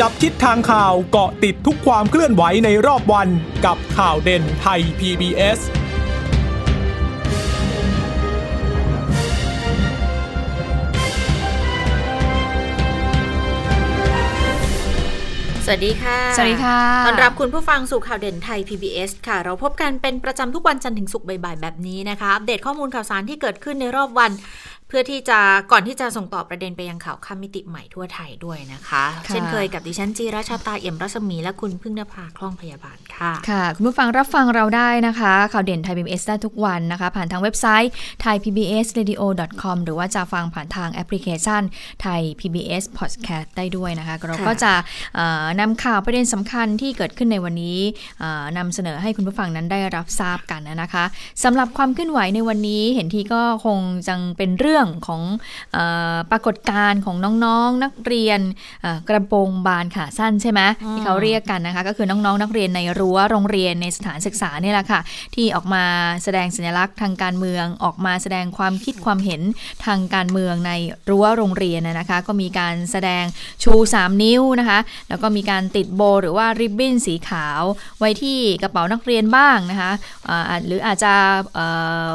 จับทิศทางข่าวเกาะติดทุกความเคลื่อนไหวในรอบวันกับข่าวเด่นไทย PBS สวัสดีค่ะ สวัสดีค่ะ ต้อนรับคุณผู้ฟังสู่ข่าวเด่นไทย PBS ค่ะ เราพบกันเป็นประจำทุกวันจันทร์ถึงศุกร์บ่ายๆแบบนี้นะคะ อัปเดตข้อมูลข่าวสารที่เกิดขึ้นในรอบวันเพื่อที่จะก่อนที่จะส่งต่อประเด็นไปยังข่าวข้ามมิติใหม่ทั่วไทยด้วยนะคะค่ะเช่นเคยกับดิฉันจีราชาตาเอี่ยมรัศมีและคุณพึ่งนภาคล่องพยาบาลค่ะ ค่ะ คุณผู้ฟังรับฟังเราได้นะคะ ข่าวเด่นไทย PBS ได้ทุกวันนะคะ ผ่านทางเว็บไซต์ thaipbsradio.com หรือว่าจะฟังผ่านทางแอปพลิเคชัน Thai PBS Podcast ได้ด้วยนะคะเราก็จะเอ่อนำข่าวประเด็นสำคัญที่เกิดขึ้นในวันนี้เอ่อนำเสนอให้คุณผู้ฟังนั้นได้รับทราบกันนะคะสำหรับความเคลื่อนไหวในวันนี้เห็นทีก็คงจังเป็นเรื่องของเออปรากฏการณ์ของน้องๆนักเรียนเอ่อกระโปรงบานขาสั้นใช่ไหมที่เขาเรียกกันนะคะ ก็คือน้องๆนักเรียนในรั้วโรงเรียนในสถานศึกษาเนี่ยแหละค่ะ ที่ออกมาแสดงสัญลักษณ์ทางการเมืองออกมาแสดงความคิดความเห็นทางการเมืองในรั้วโรงเรียนนะนะคะ ก็มีการแสดงชู 3 นิ้วนะคะ แล้วก็มีการติดโบว์หรือว่าริบบิ้นสีขาว ไว้ที่กระเป๋านักเรียนบ้างนะคะอ่าหรืออาจจะเอ่อ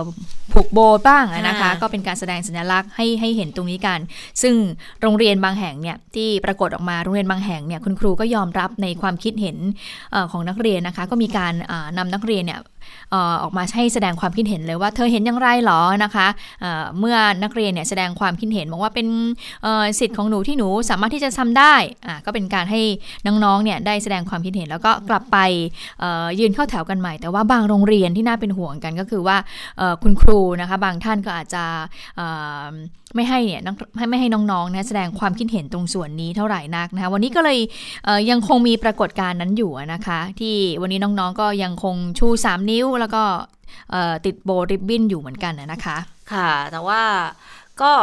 ผูกโบว์บ้างอะนะคะอ่าก็เป็นการแสดงสัญลักษณ์ให้ให้เห็นตรงนี้กัน ซึ่งโรงเรียนบางแห่งเนี่ยที่ปรากฏออกมาโรงเรียนบางแห่งเนี่ยคุณครูก็ยอมรับในความคิดเห็นเออของนักเรียนนะคะ ก็มีการอ่านำนักเรียนเนี่ยเออกมาให้แสดงความคิดเห็นเลยว่าเธอเห็นอย่างไรหรอนะคะเเมื่อนักเรียนเนี่ยแสดงความคิดเห็นบอกว่าเป็นสิทธิ์ของหนูที่หนูสามารถที่จะทำได้ก็เป็นการให้น้องๆเนี่ยได้แสดงความคิดเห็นแล้วก็กลับไปยืนเข้าแถวกันใหม่ แต่ว่าบางโรงเรียนที่น่าเป็นห่วงกันก็คือว่าคุณครูนะคะบางท่านก็อาจจะไม่ให้เนี่ยให้ไม่ให้น้องๆนะแสดงความคิดเห็นตรงส่วนนี้เท่าไหร่นักนะคะวันนี้ก็เลยเยังคงมีปรากฏการณ์นั้นอยู่นะคะ ที่วันนี้น้องๆก็ยังคงชู 3 นิ้วแล้วก็ติดโบริบบิ้นอยู่เหมือนกันนะคะ ค่ะ แต่ว่า ก็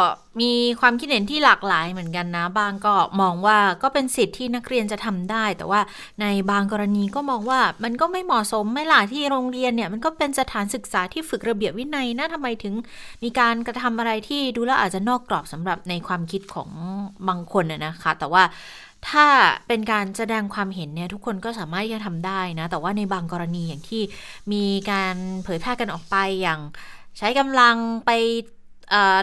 มีความคิดเห็นที่หลากหลายเหมือนกันนะ บางก็มองว่าก็เป็นสิทธิ์ที่นักเรียนจะทำได้ แต่ว่าในบางกรณีก็มองว่ามันก็ไม่เหมาะสมไม่ล่ะที่โรงเรียนเนี่ยมันก็เป็นสถานศึกษาที่ฝึกระเบียบวินัยนะทำไมถึง มีการกระทำอะไรที่ดูแล้วอาจจะนอกกรอบสำหรับในความคิดของบางคนนะคะ แต่ว่าถ้าเป็นการแสดงความเห็นเนี่ยทุกคนก็สามารถที่จะทำได้นะ แต่ว่าในบางกรณีอย่างที่มีการเผยแพร่กันออกไปอย่างใช้กำลังไป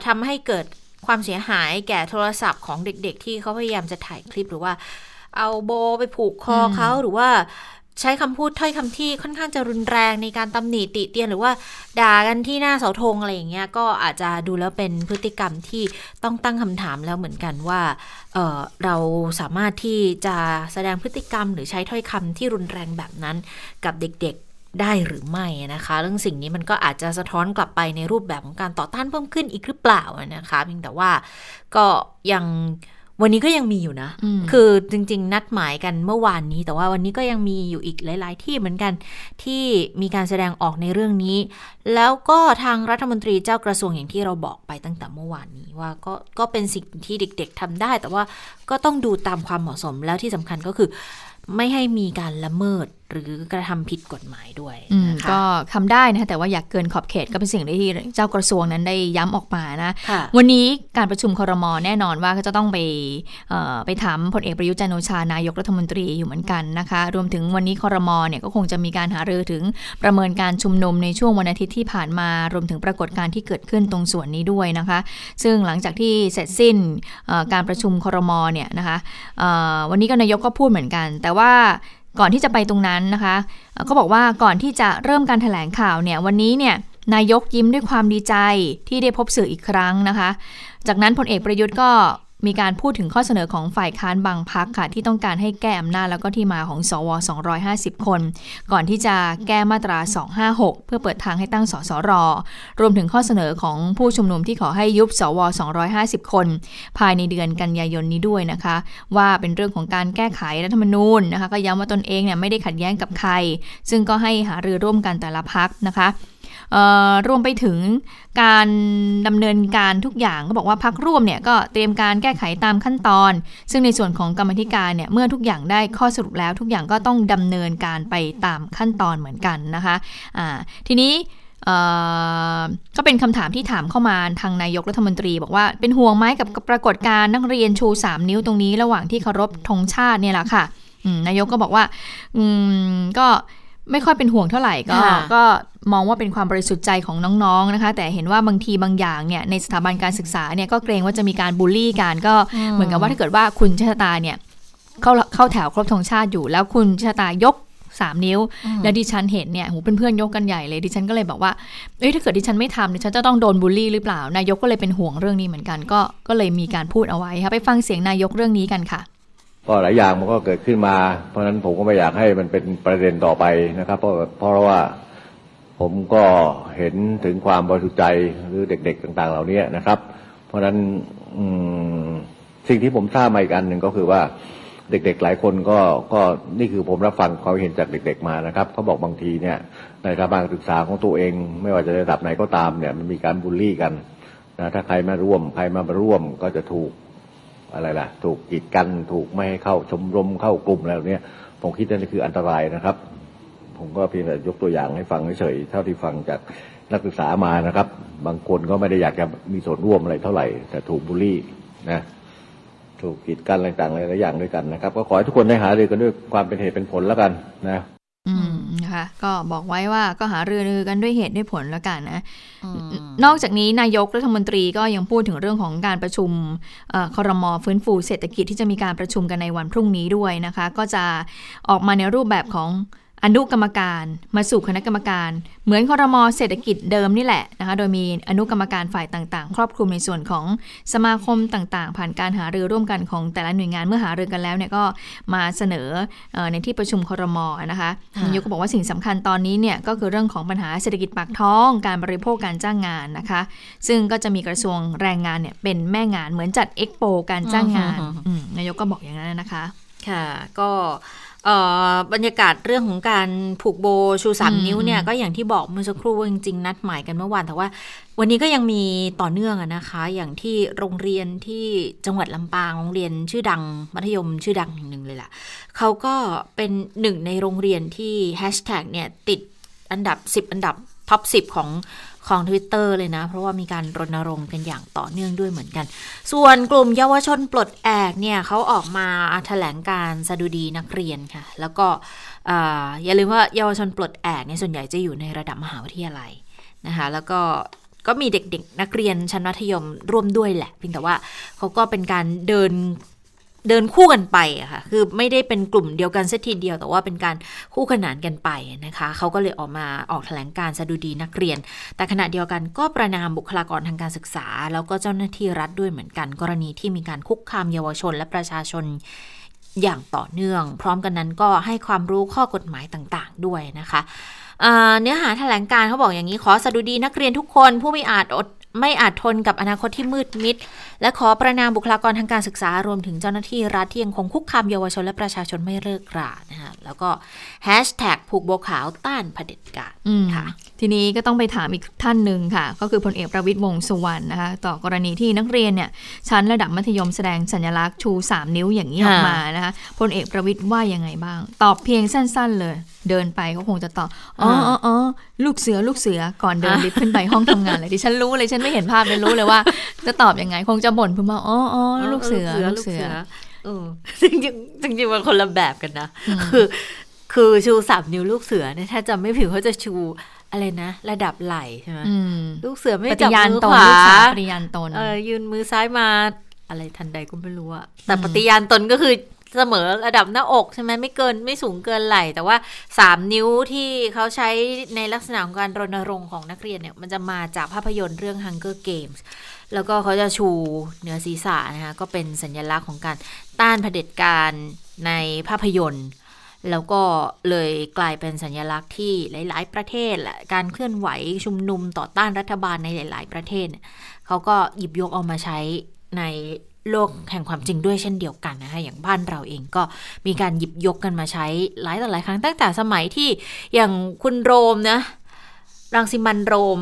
ทำให้เกิดความเสียหายแก่โทรศัพท์ของเด็กๆ ที่เขาพยายามจะถ่ายคลิปหรือว่า เอาโบไปผูกคออมเขาหรือว่าใช้คำพูดถ้อยคำที่ค่อนข้างจะรุนแรงในการตำหนิติเตียนหรือว่าด่ากันที่หน้าเสาธงอะไรอย่างเงี้ยก็อาจจะดูแล้วเป็นพฤติกรรมที่ต้องตั้งคำถามแล้วเหมือนกันว่าเอ่อเราสามารถที่จะแสดงพฤติกรรม หรือใช้ถ้อยคำที่รุนแรงแบบนั้นกับเด็กๆ ได้หรือไม่นะคะเรื่องสิ่งนี้มันก็อาจจะสะท้อนกลับไปในรูปแบบของการต่อต้านเพิ่มขึ้นอีกหรือเปล่านะคะเพียงแต่ว่าก็ยังวันนี้ก็ยังมีอยู่นะอืมคือจริง ๆ นัดหมายกันเมื่อวานนี้ แต่ว่าวันนี้ก็ยังมีอยู่อีกหลาย ๆ ที่เหมือนกันที่มีการแสดงออกในเรื่องนี้ แล้วก็ทางรัฐมนตรีเจ้ากระทรวงอย่างที่เราบอกไปตั้งแต่เมื่อวานนี้ว่าก็ก็เป็นสิ่งที่เด็ก ๆทำได้ แต่ว่าก็ต้องดูตามความเหมาะสมแล้วที่สำคัญก็คือ ไม่ให้มีการละเมิดหรือกระทำผิดกฎหมายด้วยอืมนะคะก็ทำได้นะคะแต่ว่าอยากเกินขอบเขตก็เป็นสิ่งที่เจ้ากระทรวงนั้นได้ย้ำออกมานะค่ะวันนี้การประชุมครมแน่นอนว่าก็จะต้องไปเอ่อไปถามพลเอกประยุทธ์จันทร์โอชานายกรัฐมนตรีอยู่เหมือนกันนะคะ รวมถึงวันนี้ครมเนี่ยก็คงจะมีการหารือถึงประเมินการชุมนุมในช่วงวันอาทิตย์ที่ผ่านมารวมถึงปรากฏการณ์ที่เกิดขึ้นตรงส่วนนี้ด้วยนะคะ ซึ่งหลังจากที่เสร็จสิ้นเอ่อการประชุมครมเนี่ยนะคะเอ่อวันนี้ก็นายกก็พูดเหมือนกัน แต่ว่า ก่อนที่จะไปตรงนั้นนะคะเขาบอกว่าก่อนที่จะเริ่มการแถลงข่าวเนี่ยวันนี้เนี่ยนายกยิ้มด้วยความดีใจที่ได้พบสื่ออีกครั้งนะคะ จากนั้นพลเอกประยุทธ์ก็ มีการพูดถึงข้อเสนอของฝ่ายค้านบางพักค่ะ ที่ต้องการให้แก้อำนาจแล้วก็ที่มาของสว 250 คน ก่อนที่จะแก้มาตรา 256 เพื่อเปิดทางให้ตั้งสสร รวมถึงข้อเสนอของผู้ชุมนุมที่ขอให้ยุบสว 250 คน ภายในเดือนกันยายนนี้ด้วยนะคะ ว่าเป็นเรื่องของการแก้ไขรัฐธรรมนูญนะคะ ก็ย้ำว่าตนเองเนี่ยไม่ได้ขัดแย้งกับใคร ซึ่งก็ให้หารือร่วมกันแต่ละพักนะคะ รวมไปถึงการดำเนินการทุกอย่างก็บอกว่าพักร่วมเนี่ยก็เตรียมการแก้ไขตามขั้นตอน ซึ่งในส่วนของกรรมธิการเนี่ยเมื่อทุกอย่างได้ข้อสรุปแล้ว ทุกอย่างก็ต้องดำเนินการไปตามขั้นตอนเหมือนกันนะคะอ่าทีนี้ก็เป็นคำถามที่ถามเข้ามาทางนายกรัฐมนตรี บอกว่าเป็นห่วงไหมกับปรากฏการณ์นักเรียนชู 3 นิ้วตรงนี้ ระหว่างที่เคารพธงชาติเนี่ยแหละค่ะนายกก็บอกว่าก็ ไม่ค่อยเป็นห่วงเท่าไหร่ก็ ก็มองว่าเป็นความบริสุทธิ์ใจของน้องๆนะคะ แต่เห็นว่าบางทีบางอย่างเนี่ยในสถาบันการศึกษาเนี่ยก็เกรงว่าจะมีการบูลลี่กันก็เหมือนกับว่าถ้าเกิดว่าคุณชะตาเนี่ยเข้าเข้าแถวครบธงชาติอยู่ แล้วคุณชะตายกสามนิ้ว แล้วดิฉันเห็นเนี่ยหูเพื่อนๆยกกันใหญ่เลยดิฉันก็เลยบอกว่าเอ้ยถ้าเกิดดิฉันไม่ทำดิฉันจะต้องโดนบูลลี่หรือเปล่านายกก็เลยเป็นห่วงเรื่องนี้เหมือนกันก็ก็เลยมีการพูดเอาไว้ค่ะไปฟังเสียงนายกเรื่องนี้กันค่ะ ก็หลายอย่างมันก็เกิดขึ้นมา เพราะฉะนั้นผมก็ไม่อยากให้มันเป็นประเด็นต่อไปนะครับ เพราะเพราะว่าผมก็เห็นถึงความบริสุทธิ์ใจหรือเด็ก ๆ ต่าง ๆ เหล่านี้นะครับ เพราะฉะนั้นสิ่งที่ผมทราบมาอีกอันหนึ่งก็คือว่าเด็ก ๆ หลายคนก็ก็นี่คือผมรับฟังความเห็นจากเด็ก ๆ มานะครับเขาบอกบางทีเนี่ยในสถาบันศึกษาของตัวเอง ไม่ว่าจะระดับไหนก็ตามเนี่ยมันมีการบูลลี่กันนะถ้าใครมาร่วม ใครมาร่วมก็จะถูก อะไรล่ะ ถูกกีดกันถูกไม่ให้เข้าชมรมเข้ากลุ่มอะไรเนี้ยผมคิดว่านี่คืออันตรายนะครับ ผมก็เพียงแต่ยกตัวอย่างให้ฟังเฉยๆเท่าที่ฟังจากนักศึกษามานะครับ บางคนก็ไม่ได้อยากจะมีส่วนร่วมอะไรเท่าไหร่ แต่ถูกบูลลี่นะถูกกีดกันอะไรต่างๆหลายๆอย่างด้วยกันนะครับ ก็ขอให้ทุกคนได้หาเรือกันด้วยความเป็นเหตุเป็นผลแล้วกันนะ นะคะ ก็บอกไว้ว่าก็หารือกันด้วยเหตุด้วยผลแล้วกันนะนอกจากนี้นายกรัฐมนตรีก็ยังพูดถึงเรื่องของการประชุมคอรมอฟื้นฟูเศรษฐกิจที่จะมีการประชุมกันในวันพรุ่งนี้ด้วยนะคะ ก็จะออกมาในรูปแบบของ อนุกรรมการมาสู่คณะกรรมการ เหมือนคอรมอเศรษฐกิจเดิมนี่แหละนะคะโดยมีอนุกรรมการฝ่ายต่างๆ ครอบคลุมในส่วนของสมาคมต่างๆ ผ่านการหารือร่วมกันของแต่ละหน่วยงานเมื่อหารือกันแล้วเนี่ยก็มาเสนอในที่ประชุมคอรมอนะคะนายกก็บอกว่าสิ่งสำคัญตอนนี้เนี่ยก็คือเรื่องของปัญหาเศรษฐกิจปากท้อง การบริโภคการจ้างงานนะคะ ซึ่งก็จะมีกระทรวงแรงงานเนี่ยเป็นแม่งานเหมือนจัดเอ็กโปการจ้างงานนายกก็บอกอย่างนั้นนะคะ ค่ะก็ บรรยากาศเรื่องของการผูกโบชูสามนิ้วเนี่ยก็อย่างที่บอกเมื่อสักครู่ว่าจริงๆนัดหมายกันเมื่อวานแต่ว่า วันนี้ก็ยังมีต่อเนื่องนะคะ อย่างที่โรงเรียนที่จังหวัดลำปางโรงเรียนชื่อดัง มัธยมชื่อดังแห่งหนึ่งเลยล่ะเขาก็เป็นหนึ่งในโรงเรียนที่แฮชแท็กเนี่ยติดอันดับ 10 อันดับ top 10 ของ ของ Twitter เลยนะ เพราะว่ามีการรณรงค์กันอย่างต่อเนื่องด้วยเหมือนกัน ส่วนกลุ่มเยาวชนปลดแอกเนี่ยเขาออกมาแถลงการสดุดีนักเรียนค่ะ แล้วก็อย่าลืมว่าเยาวชนปลดแอกเนี่ยส่วนใหญ่จะอยู่ในระดับมหาวิทยาลัยนะคะแล้วก็ก็มีเด็กๆ นักเรียนชั้นมัธยมร่วมด้วยแหละเพียงแต่ว่าเขาก็เป็นการเดิน เดินคู่กันไปอะค่ะ คือไม่ได้เป็นกลุ่มเดียวกันสักทีเดียว แต่ว่าเป็นการคู่ขนานกันไปนะคะ เขาก็เลยออกมาออกแถลงการสดุดีนักเรียน แต่ขณะเดียวกันก็ประนามบุคลากรทางการศึกษา แล้วก็เจ้าหน้าที่รัฐด้วยเหมือนกัน กรณีที่มีการคุกคามเยาวชนและประชาชนอย่างต่อเนื่อง พร้อมกันนั้นก็ให้ความรู้ข้อกฎหมายต่างๆด้วยนะคะเนื้อหาแถลงการเขาบอกอย่างนี้ขอสดุดีนักเรียนทุกคนผู้ไม่อาจอดไม่อาจทนกับอนาคตที่มืดมิด และขอประนามบุคลากรทางการศึกษารวมถึงเจ้าหน้าที่รัฐที่ยังคงคุกคามเยาวชนและประชาชนไม่เลิกรานะคะแล้วก็แฮชแท็กผูกโบขาวต้านเผด็จการค่ะ ทีนี้ก็ต้องไปถามอีกท่านหนึ่งค่ะ ก็คือพลเอกประวิตรวงษ์สุวรรณนะคะ ต่อกรณีที่นักเรียนเนี่ยชั้นระดับมัธยมแสดงสัญลักษณ์ชู 3 นิ้วอย่างนี้ออกมานะคะพลเอกประวิตรว่ายังไงบ้าง ตอบเพียงสั้น ๆ เลย เดินไปเขาคงจะตอบอ๋ออ๋อลูกเสือลูกเสือก่อนเดินลิฟต์ขึ้นไปห้องทำงานเลยดิฉันรู้เลยฉันไม่เห็นภาพเลยรู้เลยว่า จะตอบยังไงคงจะบ่นพิ่มาอ๋ออ๋อลูกเสือลูกเสือเออจริงจริงจริงมันคนละแบบกันนะคือคือชูสามนิ้วลูกเสือเนี่ยถ้าจำไม่ผิดเขาจะชูอะไรนะ ระดับไหลใช่ไหมลูกเสือไม่จับมือขวาปฏิญาณตนเออยืนมือซ้ายมาอะไรทันใดก็ไม่รู้อะแต่ปฏิญาณตนก็คือเสมอระดับหน้าอกใช่ไหมไม่เกินไม่สูงเกินไหลแต่ว่าสามนิ้วที่เขาใช้ในลักษณะของการรณรงค์ของนักเรียนเนี่ย มันจะมาจากภาพยนตร์เรื่อง Hunger Games แล้วก็เขาจะชูเหนือศีรษะนะคะก็เป็นสัญลักษณ์ของการต้านเผด็จการในภาพยนตร์ แล้วก็เลยกลายเป็นสัญลักษณ์ที่หลาย ๆ ประเทศและการเคลื่อนไหวชุมนุมต่อต้านรัฐบาลในหลาย ๆ ประเทศ เขาก็หยิบยกเอามาใช้ในโลกแห่งความจริงด้วยเช่นเดียวกันนะคะอย่างบ้านเราเองก็มีการหยิบยกกันมาใช้หลายต่อหลายครั้งตั้งแต่สมัยที่อย่างคุณโรมนะรังสิมันโรม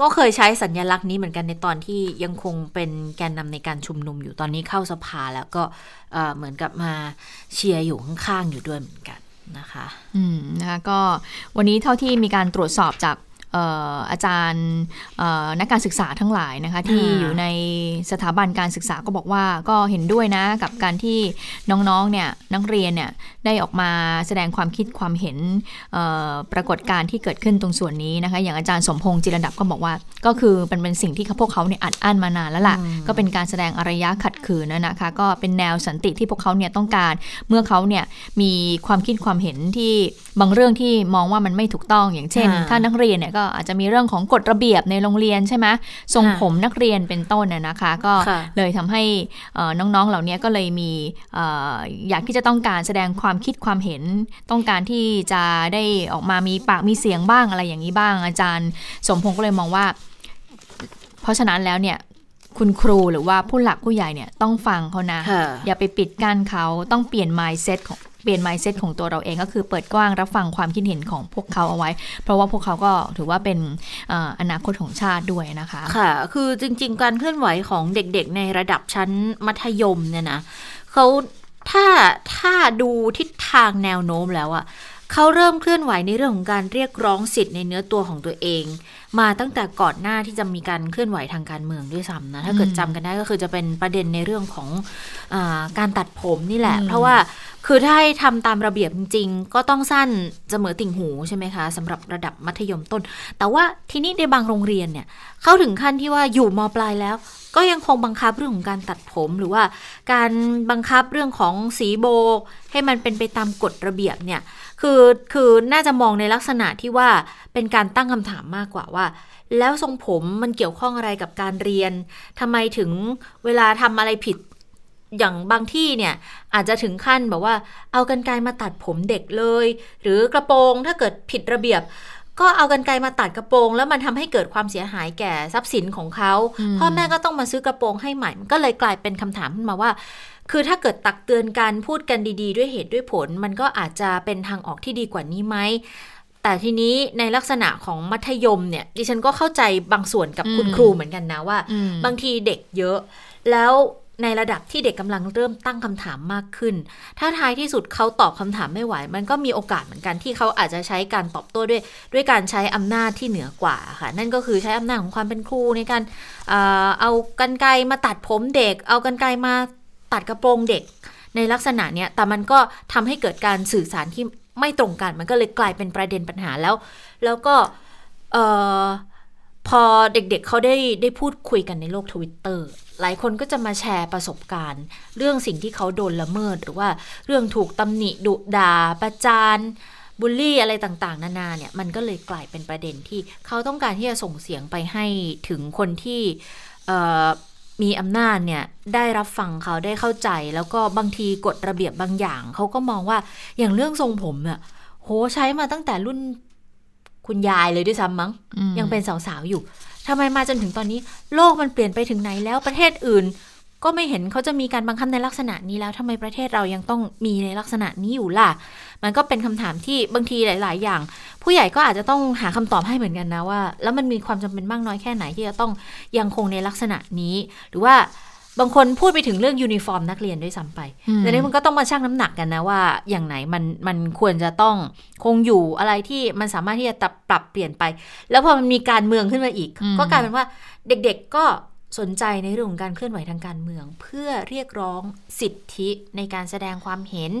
ก็เคยใช้สัญญลักษณ์นี้เหมือนกันในตอนที่ยังคงเป็นแกนนำในการชุมนุมอยู่ตอนนี้เข้าสภาแล้วก็เหมือนกับมาเชียร์อยู่ข้างๆอยู่ด้วยเหมือนกันนะคะ อืมนะคะก็วันนี้เท่าที่มีการตรวจสอบจาก อาจารย์นักการศึกษาทั้งหลายนะคะที่อยู่ในสถาบันการศึกษาก็บอกว่าก็เห็นด้วยนะกับการที่น้องๆเนี่ยนักเรียนเนี่ยได้ออกมาแสดงความคิดความเห็นปรากฏการณ์ที่เกิดขึ้นตรงส่วนนี้นะคะอย่างอาจารย์สมพงษ์จิรดับก็บอกว่า ก็คือเป็นเป็นสิ่งที่พวกเขาเนี่ยอัดอั้นมานานแล้วล่ะก็เป็นการแสดงอารยะขัดขืนนะคะก็เป็นแนวสันติที่พวกเขาเนี่ยต้องการเมื่อเขาเนี่ยมีความคิดความเห็นที่บางเรื่องที่มองว่ามันไม่ถูกต้องอย่างเช่น ถ้านักเรียนเนี่ยก็อาจจะมีเรื่องของกฎระเบียบในโรงเรียนใช่ไหมทรงผมนักเรียนเป็นต้นน่ยนะคะ ก็เลยทำให้น้องๆเหล่านี้ก็เลยมีอยากที่จะต้องการแสดงความคิดความเห็นต้องการที่จะได้ออกมามีปากมีเสียงบ้างอะไรอย่างนี้บ้าง อาจารย์สมพงศ์ก็เลยมองว่า เพราะฉะนั้นแล้วเนี่ยคุณครูหรือว่าผู้หลักผู้ใหญ่เนี่ยต้องฟังเขานะ อย่าไปปิดกั้นเขาต้องเปลี่ยน mindset ของ เปลี่ยน mindset ของตัวเราเองก็คือเปิดกว้างรับฟังความคิดเห็นของพวกเขาเอาไว้ เพราะว่าพวกเขาก็ถือว่าเป็นอนาคตของชาติด้วยนะคะ ค่ะ คือจริง ๆ การเคลื่อนไหวของเด็กๆ ในระดับชั้นมัธยมเนี่ยนะเขาถ้าถ้าดูทิศทางแนวโน้มแล้วอะเขาเริ่มเคลื่อนไหวในเรื่องของการเรียกร้องสิทธิ์ในเนื้อตัวของตัวเอง มาตั้งแต่ก่อนหน้าที่จะมีการเคลื่อนไหวทางการเมืองด้วยซ้ำนะ ถ้าเกิดจำกันได้ก็คือจะเป็นประเด็นในเรื่องของอการตัดผมนี่แหละ เพราะว่าคือถ้าให้ทำตามระเบียบจริง ๆ ก็ต้องสั้นเสมอติ่งหูใช่ไหมคะสำหรับระดับมัธยมต้น แต่ว่าที่นี่ในบางโรงเรียนเนี่ยเข้าถึงขั้นที่ว่าอยู่มปลายแล้ว ก็ยังคงบังคับเรื่องของการตัดผมหรือว่า การบังคับเรื่องของสีโบ ให้มันเป็นไปตามกฎระเบียบเนี่ย คือคือน่าจะมองในลักษณะที่ว่าเป็นการตั้งคำถามมากกว่าว่า แล้วทรงผมมันเกี่ยวข้องอะไรกับการเรียนทำไมถึงเวลาทำอะไรผิดอย่างบางที่เนี่ยอาจจะถึงขั้นแบบว่า เอากันไกมาตัดผมเด็กเลย หรือกระโปรงถ้าเกิดผิดระเบียบ ก็เอากันไกมาตัดกระโปรง แล้วมันทำให้เกิดความเสียหายแก่ทรัพย์สินของเขาพ่อแม่ก็ต้องมาซื้อกระโปรงให้ใหม่ก็เลยกลายเป็นคำถามขึ้นมาว่า คือถ้าเกิดตักเตือนกันพูดกันดีๆ ด้วยเหตุด้วยผล มันก็อาจจะเป็นทางออกที่ดีกว่านี้ไหมแต่ทีนี้ในลักษณะของมัธยมเนี่ยดิฉันก็เข้าใจบางส่วนกับคุณครูเหมือนกันนะว่า บางทีเด็กเยอะ แล้วในระดับที่เด็กกำลังเริ่มตั้งคำถามมากขึ้น ถ้าท้ายที่สุดเขาตอบคำถามไม่ไหว มันก็มีโอกาสเหมือนกันที่เขาอาจจะใช้การตอบโต้ด้วย ด้วยการใช้อำนาจที่เหนือกว่าค่ะ นั่นก็คือใช้อำนาจของความเป็นครูในการเอากันไกมาตัดผมเด็ก เอากันไกมา ตัดกระโปรงเด็กในลักษณะเนี้ย แต่มันก็ทำให้เกิดการสื่อสารที่ไม่ตรงกัน มันก็เลยกลายเป็นประเด็นปัญหาแล้ว แล้วก็พอเด็กๆเเขาได้ได้พูดคุยกันในโลกทวิตเตอร์หลายคนก็จะมาแชร์ประสบการณ์ เรื่องสิ่งที่เขาโดนละเมิด หรือว่าเรื่องถูกตำหนิดุด่าประจานบูลลี่อะไรต่างๆ นานาเนี่ยมันก็เลยกลายเป็นประเด็นที่เขาต้องการที่จะส่งเสียงไปให้ถึงคนที่ มีอำนาจเนี่ยได้รับฟังเขาได้เข้าใจ แล้วก็บางทีกฎระเบียบบางอย่าง เขาก็มองว่าอย่างเรื่องทรงผมเนี่ยโหใช้มาตั้งแต่รุ่นคุณยายเลยด้วยซ้ำมั้ง ยังเป็นสาวๆอยู่ทำไมมาจนถึงตอนนี้ โลกมันเปลี่ยนไปถึงไหนแล้วประเทศอื่น ก็ไม่เห็นเขาจะมีการบังคับในลักษณะนี้แล้วทำไมประเทศเรายังต้องมีในลักษณะนี้อยู่ล่ะ มันก็เป็นคำถามที่บางทีหลาย ๆ อย่าง ผู้ใหญ่ก็อาจจะต้องหาคำตอบให้เหมือนกันนะว่า แล้วมันมีความจำเป็นมากน้อยแค่ไหนที่จะต้องยังคงในลักษณะนี้ หรือว่าบางคนพูดไปถึงเรื่องยูนิฟอร์มนักเรียนด้วยซ้ำไปแต่นี้มันก็ต้องมาชั่งน้ำหนักกันนะว่า อย่างไหนมันมันควรจะต้องคงอยู่อะไรที่มันสามารถที่จะปรับเปลี่ยนไป แล้วพอมันมีการเมืองขึ้นมาอีก ก็กลายเป็นว่าเด็กๆก็ สนใจในเรื่องของการเคลื่อนไหวทางการเมือง เพื่อเรียกร้องสิทธิในการแสดงความเห็น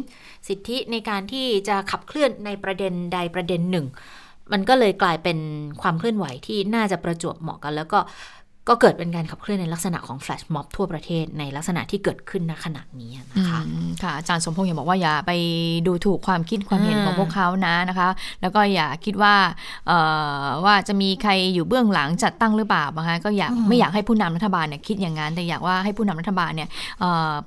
สิทธิในการที่จะขับเคลื่อนในประเด็นใดประเด็นหนึ่ง มันก็เลยกลายเป็นความเคลื่อนไหวที่น่าจะประจวบเหมาะกัน แล้วก็ ก็เกิดเป็นการขับเคลื่อนในลักษณะของแฟลชม็อบทั่วประเทศในลักษณะที่เกิดขึ้นณขณะนี้นะคะค่ะอาจารย์สมพงษ์ยังบอกว่าอย่าไปดูถูกความคิดความเห็นของพวกเขานะนะคะ แล้วก็อย่าคิดว่าว่าจะมีใครอยู่เบื้องหลังจัดตั้งหรือเปล่านะคะก็อยากไม่อยากให้ผู้นำรัฐบาลเนี่ยคิดอย่างนั้นแต่อยากว่าให้ผู้นำรัฐบาลเนี่ย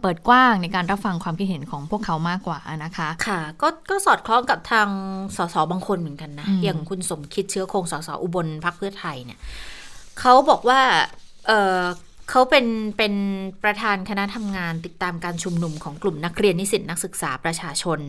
เปิดกว้างในการรับฟังความคิดเห็นของพวกเขามากกว่านะคะค่ะก็ก็สอดคล้องกับทางสสบางคนเหมือนกันนะอย่างคุณสมคิดเชื้อคงสสอุบลพรรคเพื่อไทยเนี่ย เขาบอกว่าเขาเป็นเป็นประธานคณะทำงานติดตามการชุมนุมของกลุ่มนักเรียนนิสิตนักศึกษาประชาชน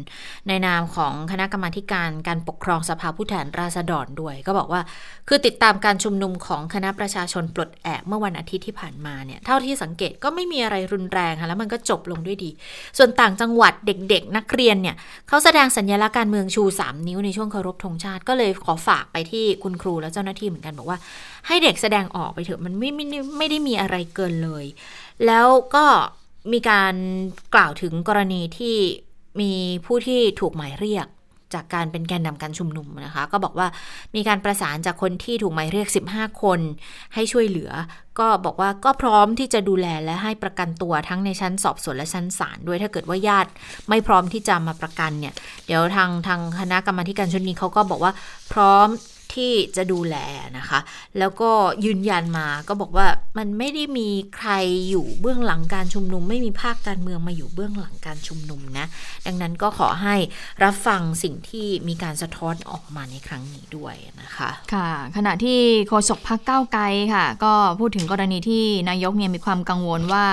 ในนามของคณะกรรมาการการปกครองสภาผู้แทนราษฎรด้วย ก็บอกว่าคือติดตามการชุมนุมของคณะประชาชนปลดแอกเมื่อวันอาทิตย์ที่ผ่านมาเนี่ยเท่าที่สังเกตก็ไม่มีอะไรรุนแรงค่ะแล้วมันก็จบลงด้วยดี ส่วนต่างจังหวัดเด็กๆ นักเรียนเนี่ยเขาแสดงสัญลักษณ์การเมืองชู 3 นิ้วในช่วงเคารพธงชาติ ก็เลยขอฝากไปที่คุณครูและเจ้าหน้าที่เหมือนกันบอกว่า ให้เด็กแสดงออกไปเถอะมันไม่ไม่ไม่ได้มีอะไรเกินเลย แล้วก็มีการกล่าวถึงกรณีที่มีผู้ที่ถูกหมายเรียกจากการเป็นแกนนำการชุมนุมนะคะ ก็บอกว่ามีการประสานจากคนที่ถูกหมายเรียก 15 คน ให้ช่วยเหลือ ก็บอกว่าก็พร้อมที่จะดูแลและให้ประกันตัวทั้งในชั้นสอบสวนและชั้นศาลด้วยถ้าเกิดว่าญาติไม่พร้อมที่จะมาประกันเนี่ย เดี๋ยวทางทางคณะกรรมาการชุดนี้เขาก็บอกว่าพร้อม ที่จะดูแลนะคะ แล้วก็ยืนยันมาก็บอกว่ามันไม่ได้มีใครอยู่เบื้องหลังการชุมนุม ไม่มีภาคการเมืองมาอยู่เบื้องหลังการชุมนุมนะ ดังนั้นก็ขอให้รับฟังสิ่งที่มีการสะท้อนออกมาในครั้งนี้ด้วยนะคะ ค่ะ ขณะที่โฆษกพักเก้าไกลค่ะ ก็พูดถึงกรณีที่นายกเนี่ยมีความกังวลว่า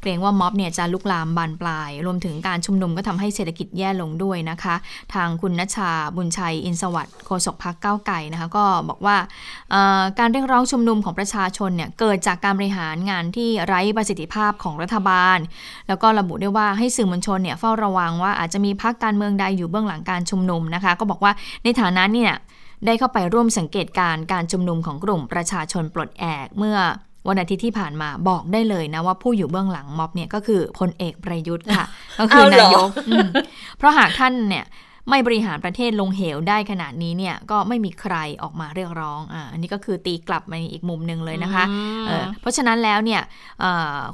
เกรงว่าม็อบเนี่ยจะลุกลามบานปลาย รวมถึงการชุมนุมก็ทำให้เศรษฐกิจแย่ลงด้วยนะคะ ทางคุณนชชาบุญชัยอินสวัสดิ์โฆษกพักเก้าไกลนะคะก็บอกว่าการเรียกร้องชุมนุมของประชาชนเนี่ยเกิดจากการบริหารงานที่ไร้ประสิทธิภาพของรัฐบาล แล้วก็ระบุด้วยว่าให้สื่อมวลชนเนี่ยเฝ้าระวังว่าอาจจะมีพักการเมืองใดอยู่เบื้องหลังการชุมนุมนะคะ ก็บอกว่าในฐานะเนี่ยได้เข้าไปร่วมสังเกตการการชุมนุมของกลุ่มประชาชนปลดแอกเมื่อวันอาทิตย์ที่ผ่านมาบอกได้เลยนะว่าผู้อยู่เบื้องหลังม็อบเนี่ยก็คือพลเอกประยุทธ์ค่ะ ก็คือนายก เพราะหากท่านเนี่ย ไม่บริหารประเทศลงเหวได้ขนาดนี้เนี่ยก็ไม่มีใครออกมาเรียกร้องอ่าอันนี้ก็คือตีกลับมาอีกมุมหนึ่งเลยนะคะเเพราะฉะนั้นแล้วเนี่ย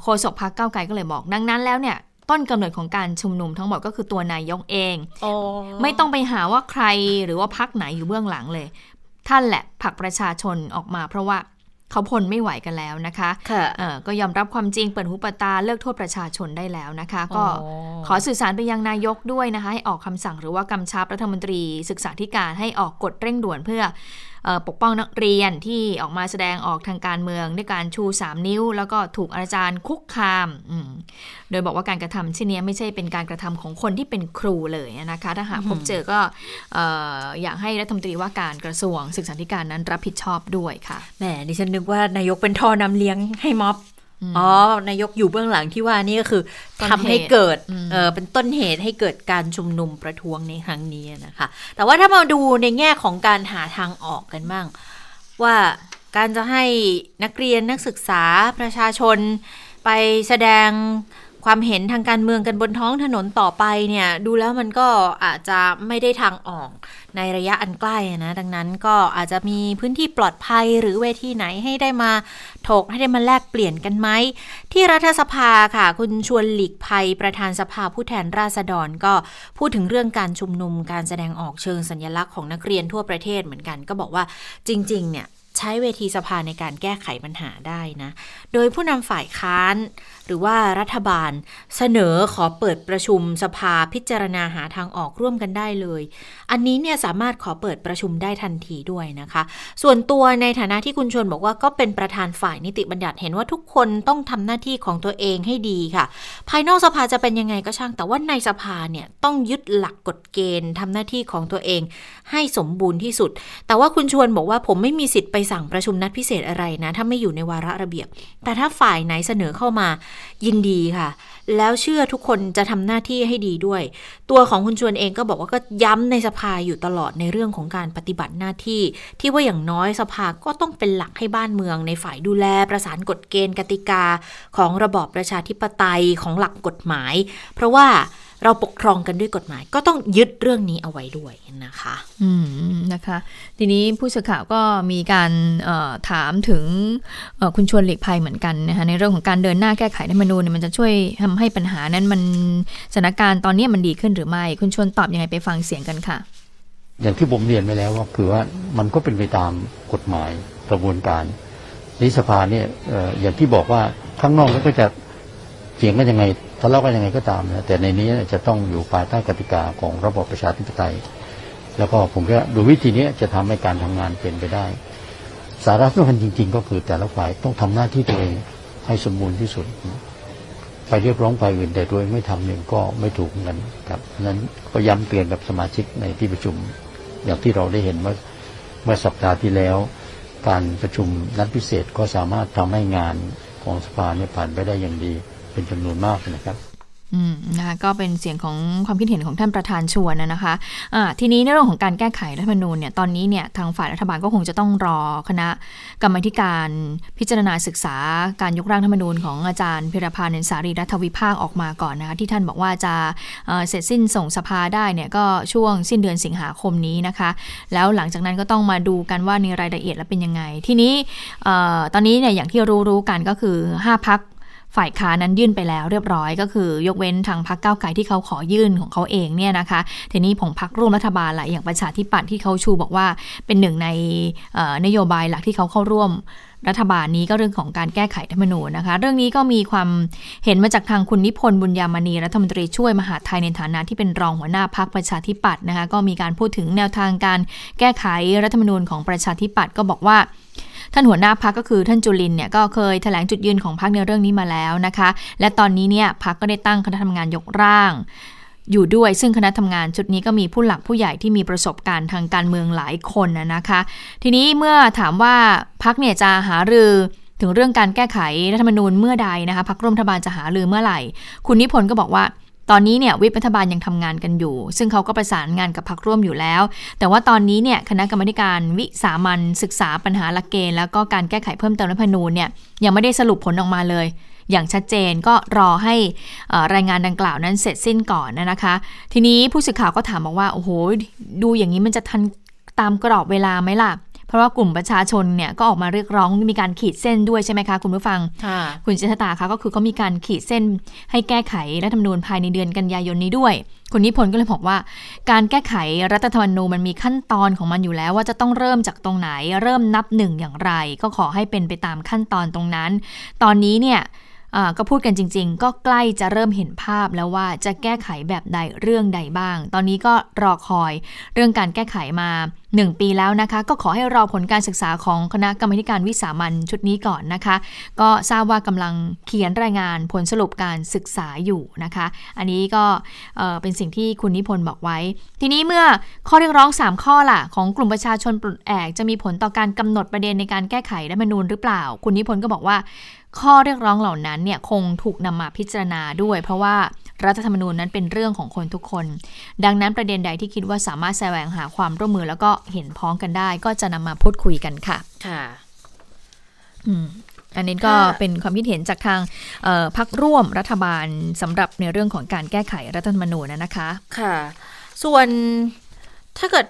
โฆษกพักเก้าไกลก็เลยบอกดังนั้นแล้วเนี่ยต้นกำเนิดของการชุมนุมทั้งหมดก็คือตัวนายกเองอไม่ต้องไปหาว่าใครหรือว่าพักไหนอยู่เบื้องหลังเลย ท่านแหละผลักประชาชนออกมาเพราะว่า เขาพลไม่ไหวกันแล้วนะคะคะก็ยอมรับความจริงเปิดหูปตาเลิกโทษประชาชนได้แล้วนะคะ ก็ขอสื่อสารไปยังนายกด้วยนะคะให้ออกคำสั่งหรือว่ากำชับรัฐมนตรีศึกษาธิการให้ออกกฎเร่งด่วนเพื่อ ปกป้องนักเรียนที่ออกมาแสดงออกทางการเมืองด้วยการชู 3 นิ้ว แล้วก็ถูกอาจารย์คุกคาม โดยบอกว่าการกระทำเช่นนี้ไม่ใช่เป็นการกระทำของคนที่เป็นครูเลยนะคะ ถ้าหากพบเจอก็อยากให้รัฐมนตรีว่าการกระทรวงศึกษาธิการนั้นรับผิดชอบด้วยค่ะแหมดิฉันนึกว่านายกเป็นท่อนำเลี้ยงให้ม็อบ อ๋อนายกอยู่เบื้องหลังที่ว่านี่ก็คือทำให้เกิดเออเป็นต้นเหตุให้เกิดการชุมนุมประท้วงในครั้งนี้นะคะ แต่ว่าถ้ามาดูในแง่ของการหาทางออกกันบ้าง ว่าการจะให้นักเรียนนักศึกษาประชาชนไปแสดง ความเห็นทางการเมืองกันบนท้องถนนต่อไปเนี่ยดูแล้วมันก็อาจจะไม่ได้ทางออกในระยะอันใกล้นะ ดังนั้นก็อาจจะมีพื้นที่ปลอดภัยหรือเวทีไหนให้ได้มาถกให้ได้มาแลกเปลี่ยนกันไหม ที่รัฐสภาค่ะ คุณชวนหลีกภัยประธานสภาผู้แทนราษฎรก็พูดถึงเรื่องการชุมนุมการแสดงออกเชิงสัญลักษณ์ของนักเรียนทั่วประเทศเหมือนกัน ก็บอกว่าจริงๆเนี่ยใช้เวทีสภาในการแก้ไขปัญหาได้นะ โดยผู้นำฝ่ายค้าน หรือว่ารัฐบาลเสนอขอเปิดประชุมสภาพิจารณาหาทางออกร่วมกันได้เลย อันนี้เนี่ยสามารถขอเปิดประชุมได้ทันทีด้วยนะคะ ส่วนตัวในฐานะที่คุณชวนบอกว่าก็เป็นประธานฝ่ายนิติบัญญัติเห็นว่าทุกคนต้องทำหน้าที่ของตัวเองให้ดีค่ะ ภายนอกสภาจะเป็นยังไงก็ช่าง แต่ว่าในสภาเนี่ยต้องยึดหลักกฎเกณฑ์ทำหน้าที่ของตัวเอง ให้สมบูรณ์ที่สุด แต่ว่าคุณชวนบอกว่าผมไม่มีสิทธิ์ไปสั่งประชุมนัดพิเศษอะไรนะ ถ้าไม่อยู่ในวาระระเบียบ แต่ถ้าฝ่ายไหนเสนอเข้ามายินดีค่ะ แล้วเชื่อทุกคนจะทำหน้าที่ให้ดีด้วย ตัวของคุณชวนเองก็บอกว่าก็ย้ำในสภาอยู่ตลอดในเรื่องของการปฏิบัติหน้าที่ ที่ว่าอย่างน้อยสภาก็ต้องเป็นหลักให้บ้านเมือง ในฝ่ายดูแลประสานกฎเกณฑ์กติกาของระบอบประชาธิปไตยของหลักกฎหมาย เพราะว่า เราปกครองกันด้วยกฎหมาย ก็ต้องยึดเรื่องนี้เอาไว้ด้วยนะคะ อืมนะคะ ทีนี้ผู้สื่อข่าวก็มีการถามถึงคุณชวนหลีกภัยเหมือนกันนะคะในเรื่องของการเดินหน้าแก้ไขรัฐธรรมนูญมันจะช่วยทำให้ปัญหานั้นมันสถานการณ์ตอนนี้มันดีขึ้นหรือไม่ คุณชวนตอบยังไงไปฟังเสียงกันค่ะ อย่างที่ผมเรียนไปแล้วว่าคือว่ามันก็เป็นไปตามกฎหมายกระบวนการนิสภาเนี่ยอย่างที่บอกว่าข้างนอกก็จะเสียงกันยังไงทะเลาะกันยังไงก็ตามนะแต่ในนี้จะต้องอยู่ภายใต้กติกาของระบบประชาธิปไตย แล้วก็ผมก็ดูวิธีนี้จะทำให้การทำงานเป็นไปได้ สาระสำคัญจริง ๆ ก็คือแต่ละฝ่ายต้องทำหน้าที่ตัวเองให้สมบูรณ์ที่สุด ไปเรียกร้องไปอื่นแต่โดยไม่ทำเนี่ยก็ไม่ถูกเหมือนกันครับนั้นก็ย้ำเตือนกับสมาชิกในที่ประชุม อย่างที่เราได้เห็นว่าเมื่อสัปดาห์ที่แล้วการประชุมนัดพิเศษก็สามารถทำให้งานของสภาเนี่ยผ่านไปได้อย่างดี เป็นจำนวนมากนะครับอืมนะคะก็เป็นเสียงของความคิดเห็นของท่านประธานชวนนะนะคะะทีนี้ในเรื่องของการแก้ไขรัฐธรรมนูญเนี่ยตอนนี้เนี่ยทางฝ่ายรัฐบาลก็คงจะต้องรอคณะกรรมการพิจารณาศึกษาการยกร่างรัฐธรรมนูญของอาจารย์พิรพานินสารีรัฐวิภาคออกมาก่อนนะคะที่ท่านบอกว่าจะเเสร็จสิ้นส่งสภาได้เนี่ยก็ช่วงสิ้นเดือนสิงหาคมนี้นะคะ แล้วหลังจากนั้นก็ต้องมาดูกันว่าในรายละเอียดแล้วเป็นยังไง ทีนี้ตอนนี้เนี่ยอย่างที่รู้รู้กันก็คือ 5พัก ฝ่ายค้านั้นยื่นไปแล้วเรียบร้อยก็คือยกเว้นทางพรรคก้าวไกลที่เขาขอยื่นของเขาเองเนี่ยนะคะทีนี้ของพรรคร่วมรัฐบาลหละอย่างประชาธิปัตย์ที่เขาชูบอกว่าเป็นหนึ่งในนโยบายหลักที่เขาเข้าร่วมรัฐบาลนี้ก็เรื่องของการแก้ไขธรรมนูญนะคะ เรื่องนี้ก็มีความเห็นมาจากทางคุณนิพนธ์บุญยามณีรัฐมนตรีช่วยมหาไทยในฐานะที่เป็นรองหัวหน้าพักประชาธิปัตย์นะคะก็มีการพูดถึงแนวทางการแก้ไขรัฐธรรมนูญของประชาธิปัตย์ก็บอกว่า ท่านหัวหน้าพักก็คือท่านจุลินเนี่ยก็เคยแถลงจุดยืนของพักในเรื่องนี้มาแล้วนะคะ และตอนนี้เนี่ยพักก็ได้ตั้งคณะทำงานยกร่างอยู่ด้วยซึ่งคณะทำงานชุดนี้ก็มีผู้หลักผู้ใหญ่ที่มีประสบการณ์ทางการเมืองหลายคนนะคะ ทีนี้เมื่อถามว่าพักเนี่ยจะหารือถึงเรื่องการแก้ไขรัฐธรรมนูญเมื่อใดนะคะพักร่วมรัฐบาลจะหารือเมื่อไหร่ คุณนิพนธ์ก็บอกว่า ตอนนี้เนี่ยวิปรัฐบาลยังทำงานกันอยู่ ซึ่งเขาก็ประสานงานกับพักร่วมอยู่แล้ว แต่ว่าตอนนี้เนี่ยคณะกรรมการวิสามันศึกษาปัญหาหลักเกณฑ์แล้วก็การแก้ไขเพิ่มเติมรัฐธรรมนูญเนี่ยยังไม่ได้สรุปผลออกมาเลย อย่างชัดเจนก็รอให้รายงานดังกล่าวนั้นเสร็จสิ้นก่อนนะคะ ทีนี้ผู้สื่อข่าวก็ถามบอกว่าโอ้โหดูอย่างนี้มันจะทันตามกรอบเวลาไหมล่ะ เพราะว่ากลุ่มประชาชนเนี่ยก็ออกมาเรียกร้องมีการขีดเส้นด้วยใช่ไหมคะคุณผู้ฟัง คุณเจษตาคะก็คือเขามีการขีดเส้นให้แก้ไขรัฐธรรมนูญภายในเดือนกันยายนนี้ด้วย คุณนิพนธ์ก็เลยบอกว่า การแก้ไขรัฐธรรมนูญมันมีขั้นตอนของมันอยู่แล้ว ว่าจะต้องเริ่มจากตรงไหน เริ่มนับหนึ่งอย่างไร ก็ขอให้เป็นไปตามขั้นตอนตรงนั้น ตอนนี้เนี่ย ก็พูดกันจริง ๆ ก็ใกล้จะเริ่มเห็นภาพแล้วว่าจะแก้ไขแบบใดเรื่องใดบ้าง ตอนนี้ก็รอคอยเรื่องการแก้ไขมา 1 ปีแล้วนะคะ ก็ขอให้รอผลการศึกษาของคณะกรรมการวิสามันชุดนี้ก่อนนะคะ ก็ทราบว่ากำลังเขียนรายงานผลสรุปการศึกษาอยู่นะคะ อันนี้ก็เป็นสิ่งที่คุณนิพนธ์บอกไว้ ทีนี้เมื่อข้อเรียกร้อง 3 ข้อล่ะของกลุ่มประชาชนปลดแอกจะมีผลต่อการกำหนดประเด็นในการแก้ไขรัฐมนูญหรือเปล่า คุณนิพนธ์ก็บอกว่า ข้อเรียกร้องเหล่านั้นเนี่ยคงถูกนำมาพิจารณาด้วย เพราะว่ารัฐธรรมนูญนั้นเป็นเรื่องของคนทุกคน ดังนั้นประเด็นใดที่คิดว่าสามารถแสวงหาความร่วมมือแล้วก็เห็นพ้องกันได้ ก็จะนำมาพูดคุยกันค่ะ ค่ะอืมอันนี้ก็เป็นความคิดเห็นจากทางพักร่วมรัฐบาลสำหรับในเรื่องของการแก้ไขรัฐธรรมนูญนะคะ ค่ะ ส่วนถ้าเกิด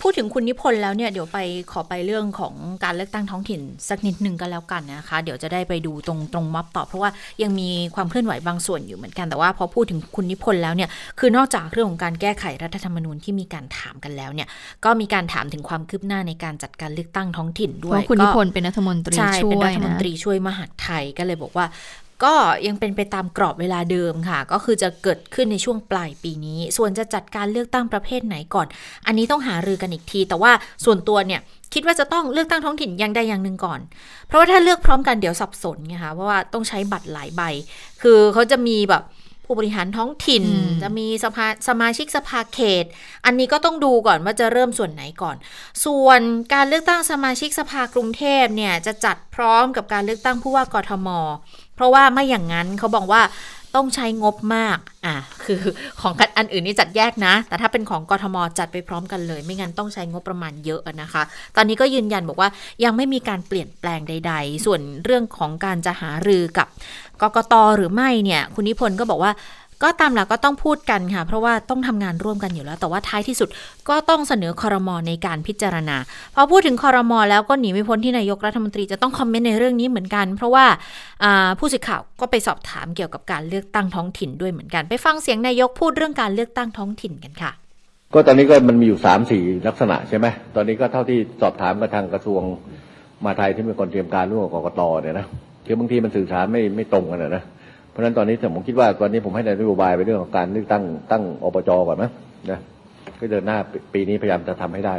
พูดถึงคุณนิพนธ์แล้วเนี่ยเดี๋ยวไปขอไปเรื่องของการเลือกตั้งท้องถิ่นสักนิดหนึ่งก็แล้วกันนะคะ เดี๋ยวจะได้ไปดูตรงตรงม็อบต่อ เพราะว่ายังมีความเคลื่อนไหวบางส่วนอยู่เหมือนกันแต่ว่าพอพูดถึงคุณนิพนธ์แล้วเนี่ยคือนอกจากเรื่องของการแก้ไขรัฐธรรมนูญที่มีการถามกันแล้วเนี่ยก็มีการถามถึงความคืบหน้าในการจัดการเลือกตั้งท้องถิ่นด้วยคุณนิพนธ์เป็นรัฐมนตรีช่วยเป็นรัฐมนตรีช่วยมหาดไทยก็เลยบอกว่า ก็ยังเป็นไปตามกรอบเวลาเดิมค่ะ ก็คือจะเกิดขึ้นในช่วงปลายปีนี้ ส่วนจะจัดการเลือกตั้งประเภทไหนก่อน อันนี้ต้องหารือกันอีกที แต่ว่าส่วนตัวเนี่ยคิดว่าจะต้องเลือกตั้งท้องถิ่นอย่างใดอย่างหนึ่งก่อน เพราะว่าถ้าเลือกพร้อมกันเดี๋ยวสับสนไงคะเพราะว่าต้องใช้บัตรหลายใบ คือเขาจะมีแบบผู้บริหารท้องถิ่น จะมีสภาสมาชิกสภาเขต อันนี้ก็ต้องดูก่อนว่าจะเริ่มส่วนไหนก่อน ส่วนการเลือกตั้งสมาชิกสภากรุงเทพเนี่ยจะจัดพร้อมกับการเลือกตั้งผู้ว่ากทม เพราะว่าไม่อย่างนั้นเขาบอกว่าต้องใช้งบมาก อะ คือของอันอื่นนี่จัดแยกนะ แต่ถ้าเป็นของกทมจัดไปพร้อมกันเลย ไม่งั้นต้องใช้งบประมาณเยอะนะคะ ตอนนี้ก็ยืนยันบอกว่ายังไม่มีการเปลี่ยนแปลงใด ๆ ส่วนเรื่องของการจะหารือกับกกตหรือไม่เนี่ย คุณนิพนธ์ก็บอกว่า ก็ตามหลักก็ต้องพูดกันค่ะ เพราะว่าต้องทำงานร่วมกันอยู่แล้ว แต่ว่าท้ายที่สุดก็ต้องเสนอคอรมอในการพิจารณาพอพูดถึงคอรมอแล้วก็หนีไม่พ้นที่นายกรัฐมนตรีจะต้องคอมเมนต์ในเรื่องนี้เหมือนกัน เพราะว่าผู้สื่อข่าวก็ไปสอบถามเกี่ยวกับการเลือกตั้งท้องถิ่นด้วยเหมือนกัน ไปฟังเสียงนายกพูดเรื่องการเลือกตั้งท้องถิ่นกันค่ะ ก็ตอนนี้ก็มันมีอยู่สามสี่ลักษณะใช่ไหมตอนนี้ก็เท่าที่สอบถามกับทางกระทรวงมาไทยที่เป็นคนเตรียมการร่วมกับกกตเนี่ยนะคือบางทีมันสื่อสารไม่ไม่ตรงกันนะ เพราะฉะนั้นตอนนี้ผมคิดว่าตอนนี้ผมให้นโยบายไปเรื่องของการเลือกตั้งตั้งอบจก่อนนะนะก็เดินหน้าปีนี้พยายามจะทำให้ได้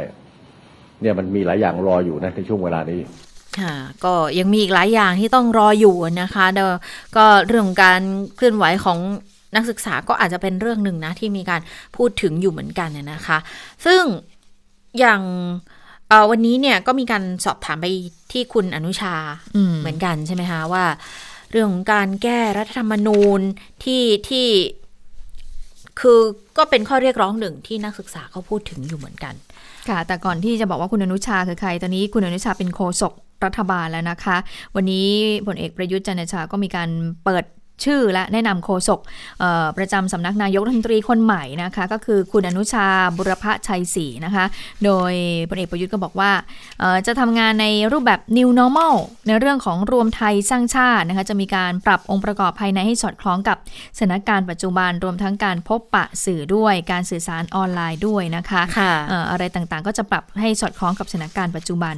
เนี่ยมันมีหลายอย่างรออยู่นะในช่วงเวลานี้ค่ะก็ยังมีอีกหลายอย่างที่ต้องรออยู่นะคะเดี๋ยวก็เรื่องของการเคลื่อนไหวของนักศึกษาก็อาจจะเป็นเรื่องหนึ่งนะที่มีการพูดถึงอยู่เหมือนกันเนี่ยนะคะ ซึ่งอย่างเอ่อวันนี้เนี่ยก็มีการสอบถามไปที่คุณอนุชาอืมเหมือนกันใช่ไหมคะว่า เรื่องของการแก้รัฐธรรมนูญที่ที่คือก็เป็นข้อเรียกร้องหนึ่งที่นักศึกษาเขาพูดถึงอยู่เหมือนกัน ค่ะ แต่ก่อนที่จะบอกว่าคุณอนุชาคือใคร ตอนนี้คุณอนุชาเป็นโฆษกรัฐบาลแล้วนะคะ วันนี้พลเอกประยุทธ์จันทร์โอชาก็มีการเปิด ชื่อและแนะนำโฆษกเอ่อประจำสำนักนายกรัฐมนตรีคนใหม่นะคะ ก็คือคุณอนุชาบุรพชัยศรีนะคะ โดยพลเอกประยุทธ์ก็บอกว่าเอ่อจะทำงานในรูปแบบ new normal ในเรื่องของรวมไทยสร้างชาตินะคะ จะมีการปรับองค์ประกอบภายในให้สอดคล้องกับสถานการณ์ปัจจุบันรวมทั้งการพบปะสื่อด้วยการสื่อสารออนไลน์ด้วยนะคะค่ะเอ่ออะไรต่างๆ ก็จะปรับให้สอดคล้องกับสถานการณ์ปัจจุบัน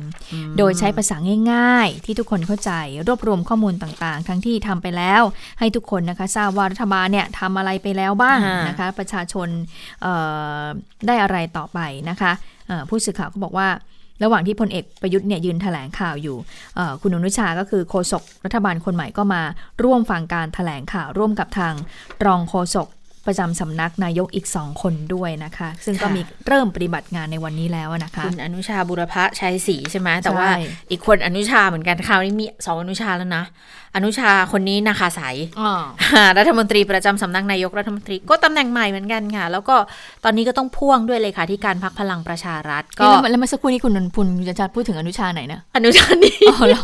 โดยใช้ภาษาง่าย ๆ ที่ทุกคนเข้าใจรวบรวมข้อมูลต่างๆ ทั้งที่ทำไปแล้วให้ทุกคนนะคะทราบว่ารัฐบาลเนี่ยทำอะไรไปแล้วบ้างค่ะนะคะ ประชาชนเอ่อได้อะไรต่อไปนะคะเอ่อผู้สื่อข่าวก็บอกว่าระหว่างที่พลเอกประยุทธ์เนี่ยยืนแถลงข่าวอยู่เอ่อคุณอนุชาก็คือโฆษกรัฐบาลคนใหม่ก็มาร่วมฟังการแถลงข่าวร่วมกับทางรองโฆษก ประจำสำนักนายกอีกสองคนด้วยนะคะ ซึ่งก็ค่ะมีเริ่มปฏิบัติงานในวันนี้แล้วนะคะคุณอนุชาบุรพชัยศรีใช่ไหมแต่ว่าใช่อีกคนอนุชาเหมือนกันคราวนี้มีสองอนุชาแล้วนะอนุชาคนนี้นาคาใสยอ๋อรัฐมนตรีประจำสำนักนายกรัฐมนตรีก็ตำแหน่งใหม่เหมือนกันค่ะ แล้วก็ตอนนี้ก็ต้องพ่วงด้วยเลยค่ะที่การพักพลังประชารัฐ ก็ก็แล้วเมื่อสักครู่นี้คุณนนท์พุนจะจะพูดถึงอนุชาไหนนะ อนุชานี่อ๋อเหรอ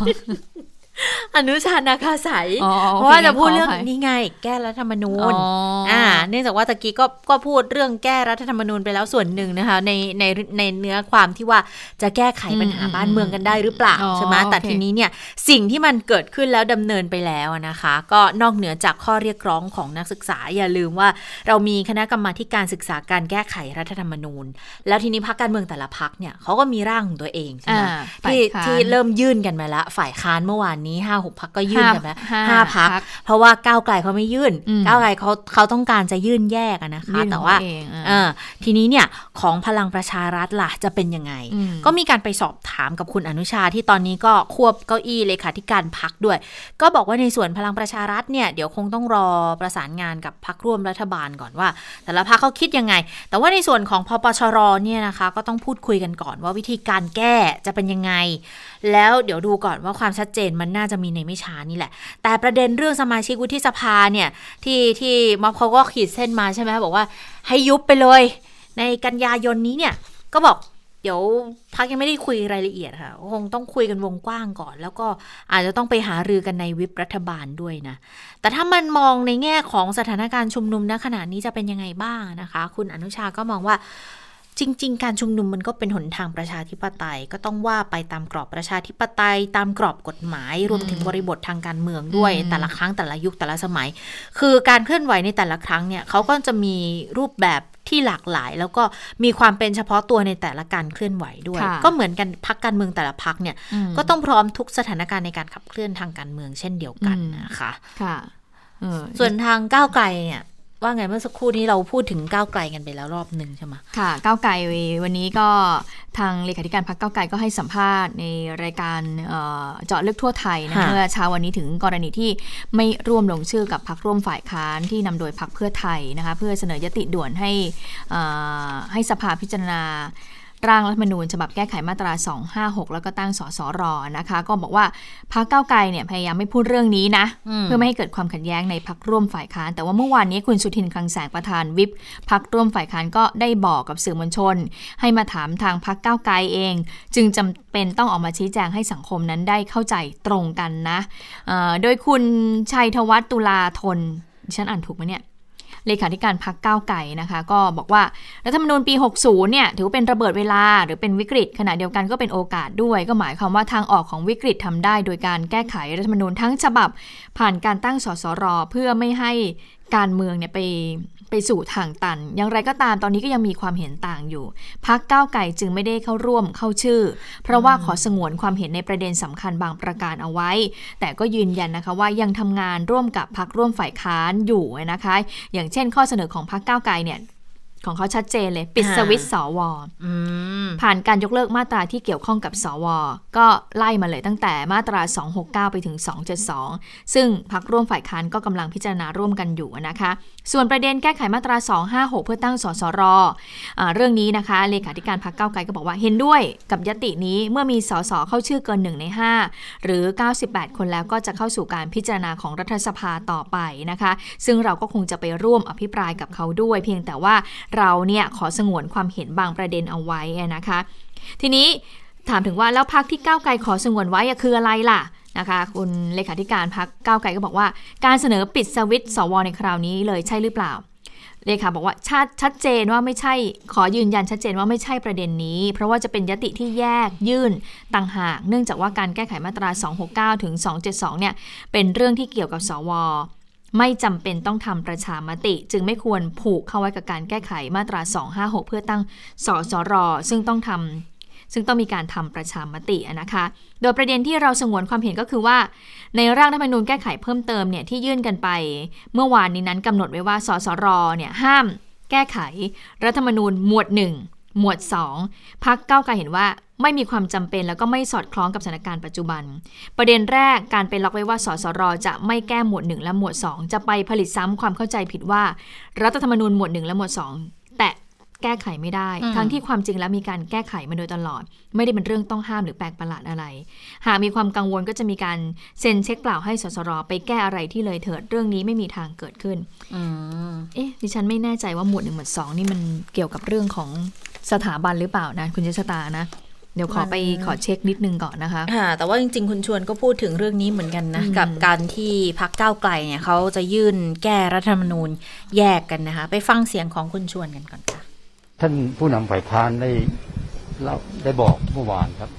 อนุชานาคาใสยอ๋อโอเคเพราะว่าจะพูดขออภัยเรื่องนี้ไง แก้รัฐธรรมนูญอ๋ออ่อ่า เนื่องจากว่าตะกี้ก็ก็พูดเรื่องแก้รัฐธรรมนูญไปแล้วส่วนหนึ่งนะคะ ในในในเนื้อความที่ว่าจะแก้ไขปัญหาอืมบ้านเมืองกันได้หรือเปล่าอ๋อใช่ไหมแต่โอเคทีนี้เนี่ยสิ่งที่มันเกิดขึ้นแล้วดำเนินไปแล้วนะคะ ก็นอกเหนือจากข้อเรียกร้องของนักศึกษาอย่าลืมว่า เรามีคณะกรรมาธิการศึกษาการแก้ไขรัฐธรรมนูญ แล้วทีนี้พักการเมืองแต่ละพักเนี่ยเขาก็มีร่างของตัวเองใช่ไหมอ่าที่ฝ่ายค้านที่เริ่มยื่นกันมาแล้วฝ่ายค้านเมื่อวานนี้ห้าหกพักก็ยื่นกันไปห้าห้าพักพรรคเพราะว่าก้าวไกลเขาไม่ยื่นอืมก้าวไกลเขาเขาต้องการจะยื่นแยกอะนะคะยื่นแต่ว่าของเองอ่าเออทีนี้เนี่ยของพลังประชารัฐล่ะจะเป็นยังไงอืมก็มีการไปสอบถามกับคุณอนุชาที่ตอนนี้ก็ควบเก้าอี้เลขาธิการพักด้วย ก็บอกว่าในส่วนพลังประชารัฐเนี่ยเดี๋ยวคงต้องรอประสานงานกับพักร่วมรัฐบาลก่อนว่า แต่ละพักเขาคิดยังไง แต่ว่าในส่วนของพปชรเนี่ยนะคะก็ต้องพูดคุยกันก่อนว่าวิธีการแก้จะเป็นยังไง แล้วเดี๋ยวดูก่อนว่าความชัดเจนมันน่าจะมีในไม่ช้านี่แหละ แต่ประเด็นเรื่องสมาชิกวุฒิสภาเนี่ย ที่ที่ม็อบเขาก็ขีดเส้นมาใช่ไหมบอกว่าให้ยุบไปเลย ในกันยายนนี้เนี่ย ก็บอกเดี๋ยวพักยังไม่ได้คุยรายละเอียดค่ะ คงต้องคุยกันวงกว้างก่อน แล้วก็อาจจะต้องไปหารือกันในวิปรัฐบาลด้วยนะ แต่ถ้ามันมองในแง่ของสถานการณ์ชุมนุมณขณะนี้จะเป็นยังไงบ้างนะคะ คุณอนุชาก็มองว่า จริง ๆ การชุมนุมมันก็เป็นหนทางประชาธิปไตย ก็ต้องว่าไปตามกรอบประชาธิปไตย ตามกรอบกฎหมาย รวมถึงบริบททางการเมืองด้วยอืมแต่ละครั้งแต่ละยุคแต่ละสมัย คือการเคลื่อนไหวในแต่ละครั้งเนี่ยเขาก็จะมีรูปแบบที่หลากหลาย แล้วก็มีความเป็นเฉพาะตัวในแต่ละการเคลื่อนไหวด้วยค่ะก็เหมือนกันพักการเมืองแต่ละพักเนี่ยอืมก็ต้องพร้อมทุกสถานการณ์ในการขับเคลื่อนทางการเมืองเช่นเดียวกันอืมนะคะค่ะเออส่วนทางก้าวไกลเนี่ย ว่าไงเมื่อสักครู่นี้เราพูดถึงก้าวไกลกันไปแล้วรอบหนึ่งใช่ไหมค่ะ ก้าวไกลวันนี้ก็ทางเลขาธิการพรรคก้าวไกลก็ให้สัมภาษณ์ในรายการเอ่อเจาะลึกทั่วไทยนะค่ะเมื่อเช้าวันนี้ถึงกรณีที่ไม่ร่วมลงชื่อกับพรรคร่วมฝ่ายค้านที่นำโดยพรรคเพื่อไทยนะคะเพื่อเสนอยติด่วนให้เอ่อให้สภาพิจารณา ร่างรัฐธรรมนูญฉบับแก้ไขมาตรา 256 แล้วก็ตั้งสสรนะคะ ก็บอกว่าพรรคก้าวไกลเนี่ยพยายามไม่พูดเรื่องนี้นะอืมเพื่อไม่ให้เกิดความขัดแย้งในพักร่วมฝ่ายค้าน แต่ว่าเมื่อวานนี้คุณสุทินคลังแสงประธานวิปพักร่วมฝ่ายค้านก็ได้บอกกับสื่อมวลชน ให้มาถามทางพักก้าวไกลเอง จึงจำเป็นต้องออกมาชี้แจงให้สังคมนั้นได้เข้าใจตรงกันนะเอ่อโดยคุณชัยธวัฒน์ตุลาธนดิฉันอ่านถูกไหมเนี่ย เลขาธิการพักก้าวไก่นะคะ ก็บอกว่ารัฐธรรมนูญปี 60 เนี่ยถือว่าเป็นระเบิดเวลาหรือเป็นวิกฤต ขณะเดียวกันก็เป็นโอกาสด้วย ก็หมายความว่าทางออกของวิกฤตทำได้ โดยการแก้ไขรัฐธรรมนูญทั้งฉบับ ผ่านการตั้งสสร เพื่อไม่ให้การเมืองเนี่ยไป ไปสู่ทางตัน อย่างไรก็ตามตอนนี้ก็ยังมีความเห็นต่างอยู่ พักก้าวไก่จึงไม่ได้เข้าร่วมเข้าชื่อ เพราะว่าขอสงวนความเห็นในประเด็นสำคัญบางประการเอาไว้ แต่ก็ยืนยันนะคะว่ายังทำงานร่วมกับพักร่วมฝ่ายค้านอยู่นะคะ อย่างเช่น ข้อเสนอของพักก้าวไก่เนี่ย ของเขาชัดเจนเลย ปิดค่ะสวิตช์สวอืมผ่านการยกเลิกมาตราที่เกี่ยวข้องกับสว ก็ไล่มาเลยตั้งแต่มาตรา 269 ไปถึง 272 ซึ่งพักร่วมฝ่ายค้านก็กำลังพิจารณาร่วมกันอยู่นะคะ ส่วนประเด็นแก้ไขมาตรา 256 เพื่อตั้งสสรอ่าเรื่องนี้นะคะเลขาธิการพักเก้าวไกลก็บอกว่าเห็นด้วยกับยตินี้เมื่อมีสสเข้าชื่อเกิน1ใน 5 หรือ 98 คนแล้วก็จะเข้าสู่การพิจารณาของรัฐสภาต่อไปนะคะ ซึ่งเราก็คงจะไปร่วมอภิปรายกับเขาด้วย เพียงแต่ว่าเราเนี่ยขอสงวนความเห็นบางประเด็นเอาไว้นะคะ ทีนี้ถามถึงว่าแล้วพักที่ก้าวไกลขอสงวนไว้คืออะไรล่ะนะคะคุณเลขาธิการพักก้าวไกลก็บอกว่าการเสนอปิดสวิตสวในคราวนี้เลยใช่หรือเปล่าเลขาบอกว่าชัดชัดเจนว่าไม่ใช่ขอยืนยันชัดเจนว่าไม่ใช่ประเด็นนี้ เพราะว่าจะเป็นยติที่แยกยื่นต่างหาก เนื่องจากว่าการแก้ไขมาตรา 269 ถึง 272 เนี่ยเป็นเรื่องที่เกี่ยวกับสว ไม่จำเป็นต้องทำประชามติ จึงไม่ควรผูกเข้าไว้กับการแก้ไขมาตรา 256 เพื่อตั้งสสร ซึ่งต้องทำซึ่งต้องมีการทำประชามตินะคะ โดยประเด็นที่เราสงวนความเห็นก็คือว่า ในร่างรัฐธรรมนูญแก้ไขเพิ่มเติมเนี่ยที่ยื่นกันไป เมื่อวานนี้นั้นกำหนดไว้ว่าสสรเนี่ยห้าม แก้ไขรัฐธรรมนูญหมวด1 หมวด 2พักเก้าวไกลเห็นว่าไม่มีความจำเป็นแล้วก็ไม่สอดคล้องกับสถานการณ์ปัจจุบัน ประเด็นแรกการไปล็อกไว้ว่าสสรจะไม่แก้หมวด 1 และหมวด 2 จะไปผลิตซ้ำความเข้าใจผิดว่า รัฐธรรมนูญหมวด 1 และหมวด 2 แต่แก้ไขไม่ได้อืมทั้งที่ความจริงแล้วมีการแก้ไขมาโดยตลอด ไม่ได้เป็นเรื่องต้องห้ามหรือแปลกประหลาดอะไร หากมีความกังวลก็จะมีการเซ็นเช็คเปล่าให้สสรไปแก้อะไรที่เลยเถิดเรื่องนี้ไม่มีทางเกิดขึ้นอืมเอ๊ะดิฉันไม่แน่ใจว่าหมวดหนึ่งหมวดสองนี่มันเกี่ยวกับเรื่องของ สถาบันหรือเปล่านะคุณเจษตานะเดี๋ยวขอไปมันขอเช็คนิดนึงก่อนนะคะค่ะแต่ว่าจริง ๆ คุณชวนก็พูดถึงเรื่องนี้เหมือนกันนะอืมกับการที่พักก้าวไกลเนี่ยเขาจะยื่นแก้รัฐธรรมนูญแยกกันนะคะ ไปฟังเสียงของคุณชวนกันก่อนค่ะ ท่านผู้นำฝ่ายค้านได้เล่าได้บอกเมื่อวานครับ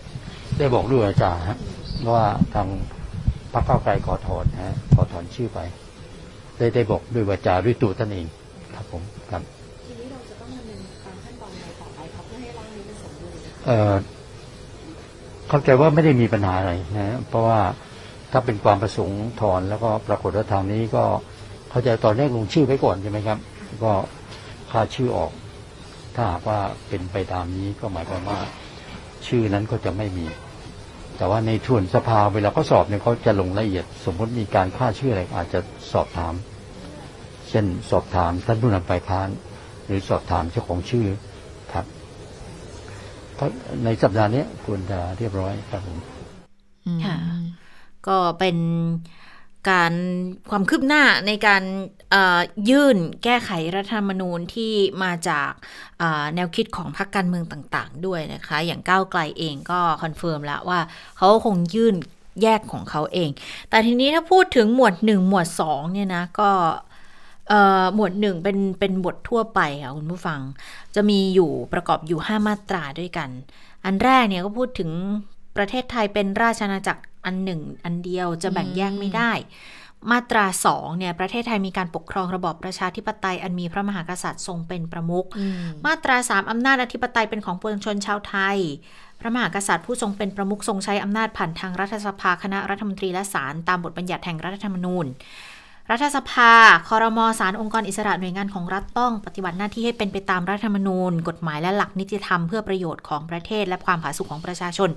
ได้บอกด้วยวาจาฮะว่าทางพรรคก้าวไกลขอถอนฮะขอถอนชื่อไป ได้ได้บอกด้วยวาจาด้วยตัวท่านเองครับผมครับ เอ่อเข้าใจว่าไม่ได้มีปัญหาอะไรนะเพราะว่าถ้าเป็นความประสงค์ถอนแล้วก็ปรากฏว่าทางนี้ก็เข้าใจตอนแรกลงชื่อไว้ก่อนใช่ไหมครับ ก็ค่าชื่อออก ถ้าหากว่าเป็นไปตามนี้ก็หมายความว่า ชื่อนั้นก็จะไม่มี แต่ว่าในส่วนสภาเวลาเขาสอบเนี่ยเขาจะลงละเอียด สมมติมีการค่าชื่ออะไรอาจจะสอบถาม เช่นสอบถามท่านผู้นำฝ่ายค้าน หรือสอบถามเจ้าของชื่อ ในสัปดาห์นี้ควรจะเรียบร้อยครับผมอืมค่ะก็เป็นการความคืบหน้าในการเอ่อยื่นแก้ไขรัฐธรรมนูญที่มาจากเอ่อแนวคิดของพรรคการเมืองต่างๆ ด้วยนะคะ อย่างก้าวไกลเองก็ confirm แล้วว่าเขาคงยื่นแยกของเขาเอง แต่ทีนี้ถ้าพูดถึงหมวด 1 หมวด2เนี่ยนะ ก็เอ่อ หมวด1เป็นเป็นบททั่วไปค่ะคุณผู้ฟัง จะมีอยู่ประกอบอยู่ 5 มาตราด้วยกัน อันแรกเนี่ยก็พูดถึงประเทศไทยเป็นราชอาณาจักรอันหนึ่ง อันเดียวจะแบ่งแยกไม่ได้ มาตราสองเนี่ยประเทศไทยมีการปกครองระบอบประชาธิปไตยอันมีพระมหากษัตริย์ทรงเป็นประมุขอืมมาตราสามอำนาจอธิปไตยเป็นของปวงชนชาวไทย พระมหากษัตริย์ผู้ทรงเป็นประมุขทรงใช้อำนาจผ่านทางรัฐสภาคณะรัฐมนตรีและศาลตามบทบัญญัติแห่งรัฐธรรมนูญ รัฐสภา คอรมอศาลองค์กรอิสระหน่วยงานของรัฐต้องปฏิบัติหน้าที่ให้เป็นไปตามรัฐธรรมนูญ กฎหมายและหลักนิติธรรมเพื่อประโยชน์ของประเทศและความผาสุกของประชาชน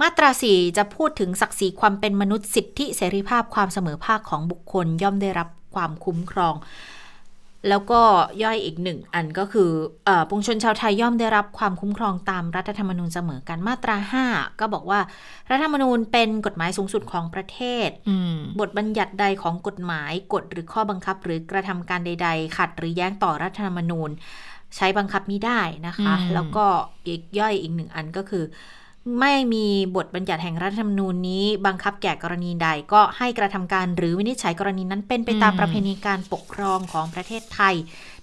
มาตราสี่จะพูดถึงศักดิ์ศรีความเป็นมนุษย์สิทธิเสรีภาพความเสมอภาคของบุคคลย่อมได้รับความคุ้มครอง แล้วก็ย่อยอีกหนึ่งอันก็คือเออปวงชนชาวไทยย่อมได้รับความคุ้มครองตามรัฐธรรมนูญเสมอกันมาตรา 5 ก็บอกว่า รัฐธรรมนูญเป็นกฎหมายสูงสุดของประเทศอืมบทบัญญัติใดของกฎหมายกฎหรือข้อบังคับ หรือกระทำการใด ๆ ขัดหรือแย้งต่อรัฐธรรมนูญ ใช้บังคับมิได้นะคะอืมแล้วก็อีกย่อยอีกหนึ่งอันก็คือ ไม่มีบทบัญญัติแห่งรัฐธรรมนูญนี้ บังคับแก่กรณีใดก็ให้กระทำการหรือวินิจฉัยกรณีนั้นเป็นไปตามประเพณีการปกครองของประเทศไทย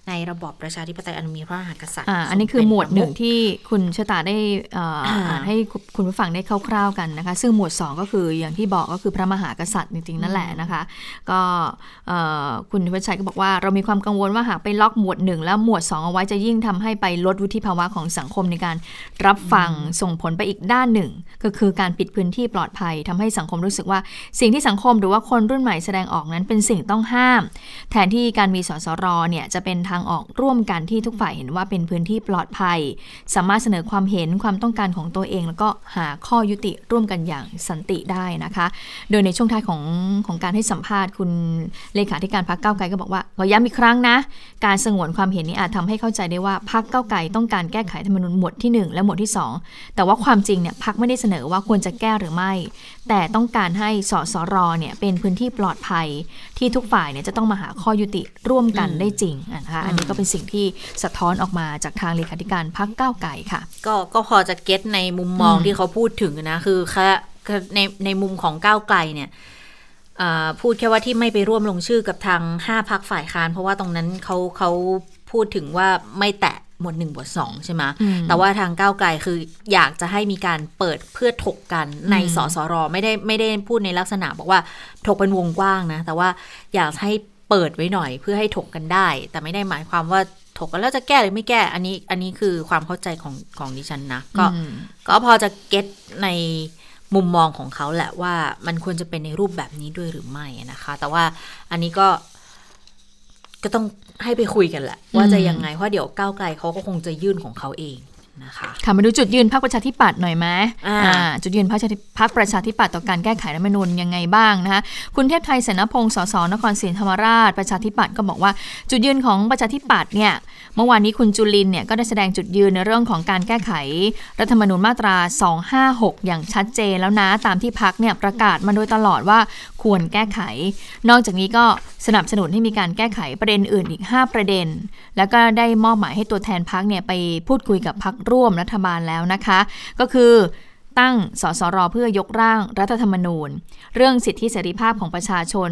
ในระบอบประชาธิปไตยอันมีพระมหากษัตริย์อ่าอันนี้คือหมวดหนึ่งที่คุณชะตาได้เอ่ออ่าอ่านให้คุณผู้ฟังได้คร่าวๆกันนะคะ ซึ่งหมวด 2 ก็คืออย่างที่บอกก็คือพระมหากษัตริย์จริงๆนั่นแหละนะคะ ก็เอ่อคุณวิชัยก็บอกว่าเรามีความกังวลว่าหากไปล็อกหมวด1แล้วหมวด 2 เอาไว้จะยิ่งทำให้ไปลดวุฒิภาวะของสังคมในการรับฟังส่งผลไปอีกด้านหนึ่ง ก็คือการปิดพื้นที่ปลอดภัยทำให้สังคมรู้สึกว่าสิ่งที่สังคมหรือว่าคนรุ่นใหม่แสดงออกนั้นเป็นสิ่งต้องห้าม แทนที่การมีสสรเนี่ยจะเป็นทางางออกร่วมกันที่ทุกฝ่ายเห็นว่าเป็นพื้นที่ปลอดภัย สามารถเสนอความเห็นความต้องการของตัวเอง แล้วก็หาข้อยุติร่วมกันอย่างสันติได้นะคะ โดยในช่วงท้ายของของการให้สัมภาษณ์คุณเลขาธิการพรรคก้าวไกลก็บอกว่าขอย้ำอีกครั้งนะ การสงวนความเห็นนี้อาจทำให้เข้าใจได้ว่าพรรคก้าวไกลต้องการแก้ไขธรรมนูญหมวดที่ 1 และหมวดที่ 2 แต่ว่าความจริงเนี่ยพรรคไม่ได้เสนอว่าควรจะแก้หรือไม่ แต่ต้องการให้สสรเนี่ยเป็นพื้นที่ปลอดภัย ที่ทุกฝ่ายเนี่ยจะต้องมาหาข้อยุติร่วมกันได้จริงนะคะอันนี้ก็เป็นสิ่งที่สะท้อนออกมาจากทางเลขาธิการพรรคก้าวไกลค่ะ ก็ก็พอจะเก็ตในมุมมองอืมที่เขาพูดถึงนะคือแค่คือในในมุมของก้าวไกลเนี่ยอ่าพูดแค่ว่าที่ไม่ไปร่วมลงชื่อกับทางห้าพักฝ่ายค้าน เพราะว่าตรงนั้นเขาเขาพูดถึงว่าไม่แตะหมวดหนึ่งบทสองใช่ไหมอืมแต่ว่าทางก้าวไกลคืออยากจะให้มีการเปิดเพื่อถกกันในอืมสสรไม่ได้ไม่ได้พูดในลักษณะบอกว่าถกเป็นวงกว้างนะ แต่ว่าอยากให้ เปิดไว้หน่อยเพื่อให้ถกกันได้ แต่ไม่ได้หมายความว่าถกกันแล้วจะแก้หรือไม่แก้ อันนี้ อันนี้คือความเข้าใจของของดิฉันนะ ก็อืมก็พอจะเก็ตในมุมมองของเขาแหละว่ามันควรจะเป็นในรูปแบบนี้ด้วยหรือไม่นะคะ แต่ว่าอันนี้ก็ ก็ต้องให้ไปคุยกันแหละ ว่าจะยังไงเพราะเดี๋ยวก้าวไกลเขาก็คงจะยื่นของเขาเอง นะคะค่ะมาดูจุดยืนพรรคประชาธิปัตย์หน่อยไหมอ่าอ่าจุดยืนพรรคประชาธิพรรคประชาธิปัตย์ต่อการแก้ไขรัฐธรรมนูญยังไงบ้างนะคะคุณเทพไทยเสนพงศ์สสนครศรีธรรมราชประชาธิปัตย์ก็บอกว่า จุดยืนของประชาธิปัตย์เนี่ยเมื่อวานนี้คุณจุลินเนี่ยก็ได้แสดงจุดยืนในเรื่องของการแก้ไขรัฐธรรมนูญมาตรา 256 อย่างชัดเจนแล้วนะตามที่พักเนี่ยประกาศมาโดยตลอดว่าควรแก้ไข นอกจากนี้ก็สนับสนุนให้มีการแก้ไขประเด็นอื่นอีก 5 ประเด็น แล้วก็ได้มอบหมายให้ตัวแทนพักเนี่ยไปพูดคุยกับพักร่วมรัฐบาลแล้วนะคะ ก็คือตั้งสสรเพื่อยกร่างรัฐธรรมนูญ เรื่องสิทธิเสรีภาพของประชาชน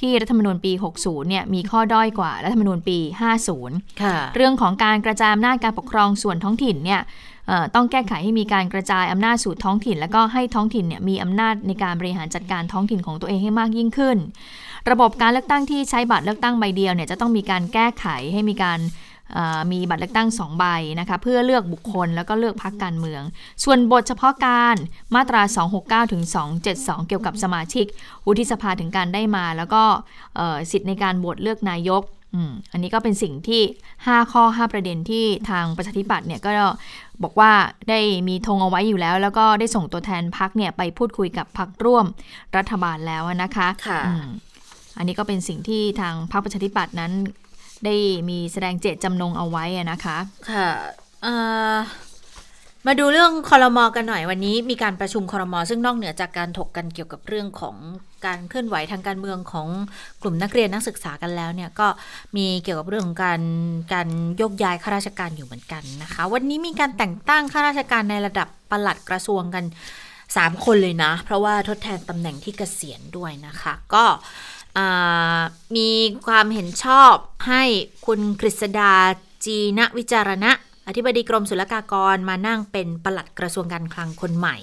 ที่รัฐธรรมนูญปี 60 เนี่ยมีข้อด้อยกว่ารัฐธรรมนูญปี 50ค่ะเรื่องของการกระจายอำนาจการปกครองส่วนท้องถิ่นเนี่ยเอ่อต้องแก้ไขให้มีการกระจายอำนาจสู่ท้องถิ่น แล้วก็ให้ท้องถิ่นเนี่ยมีอำนาจในการบริหารจัดการท้องถิ่นของตัวเองให้มากยิ่งขึ้น ระบบการเลือกตั้งที่ใช้บัตรเลือกตั้งใบเดียวเนี่ยจะต้องมีการแก้ไขให้มีการเอ่อ มีบัตรเลือกตั้ง 2 ใบนะคะเพื่อเลือกบุคคลแล้วก็เลือกพรรคการเมือง ส่วนบทเฉพาะการมาตรา 269ถึง272 เกี่ยวกับสมาชิกวุฒิสภาถึงการได้มา แล้วก็เอ่อสิทธิ์ในการโหวตเลือกนายกอืมอันนี้ก็เป็นสิ่งที่ 5 ข้อ 5 ประเด็นที่ทางประชาธิปัตย์เนี่ยก็บอกว่าได้มีธงเอาไว้อยู่แล้ว แล้วก็ได้ส่งตัวแทนพักเนี่ยไปพูดคุยกับพักร่วมรัฐบาลแล้วนะคะค่ะอืมอันนี้ก็เป็นสิ่งที่ทางพรรคประชาธิปัตย์นั้น ได้มีแสดงเจตจำนงเอาไว้นะคะ ค่ะมาดูเรื่องคอรมอกันหน่อยวันนี้มีการประชุมคอรมอซึ่งนอกเหนือจากการถกกันเกี่ยวกับเรื่องของการเคลื่อนไหวทางการเมืองของกลุ่มนักเรียนนักศึกษากันแล้วเนี่ยก็มีเกี่ยวกับเรื่องของการการโยกย้ายข้าราชการอยู่เหมือนกันนะคะ วันนี้มีการแต่งตั้งข้าราชการในระดับปลัดกระทรวงกัน 3 คนเลยนะ เพราะว่าทดแทนตำแหน่งที่เกษียณด้วยนะคะ ก็ มีความเห็นชอบให้คุณกฤษดาจีนวิจารณะ อธิบดีกรมศุลกากรมานั่งเป็นปลัดกระทรวงการคลังคนใหม่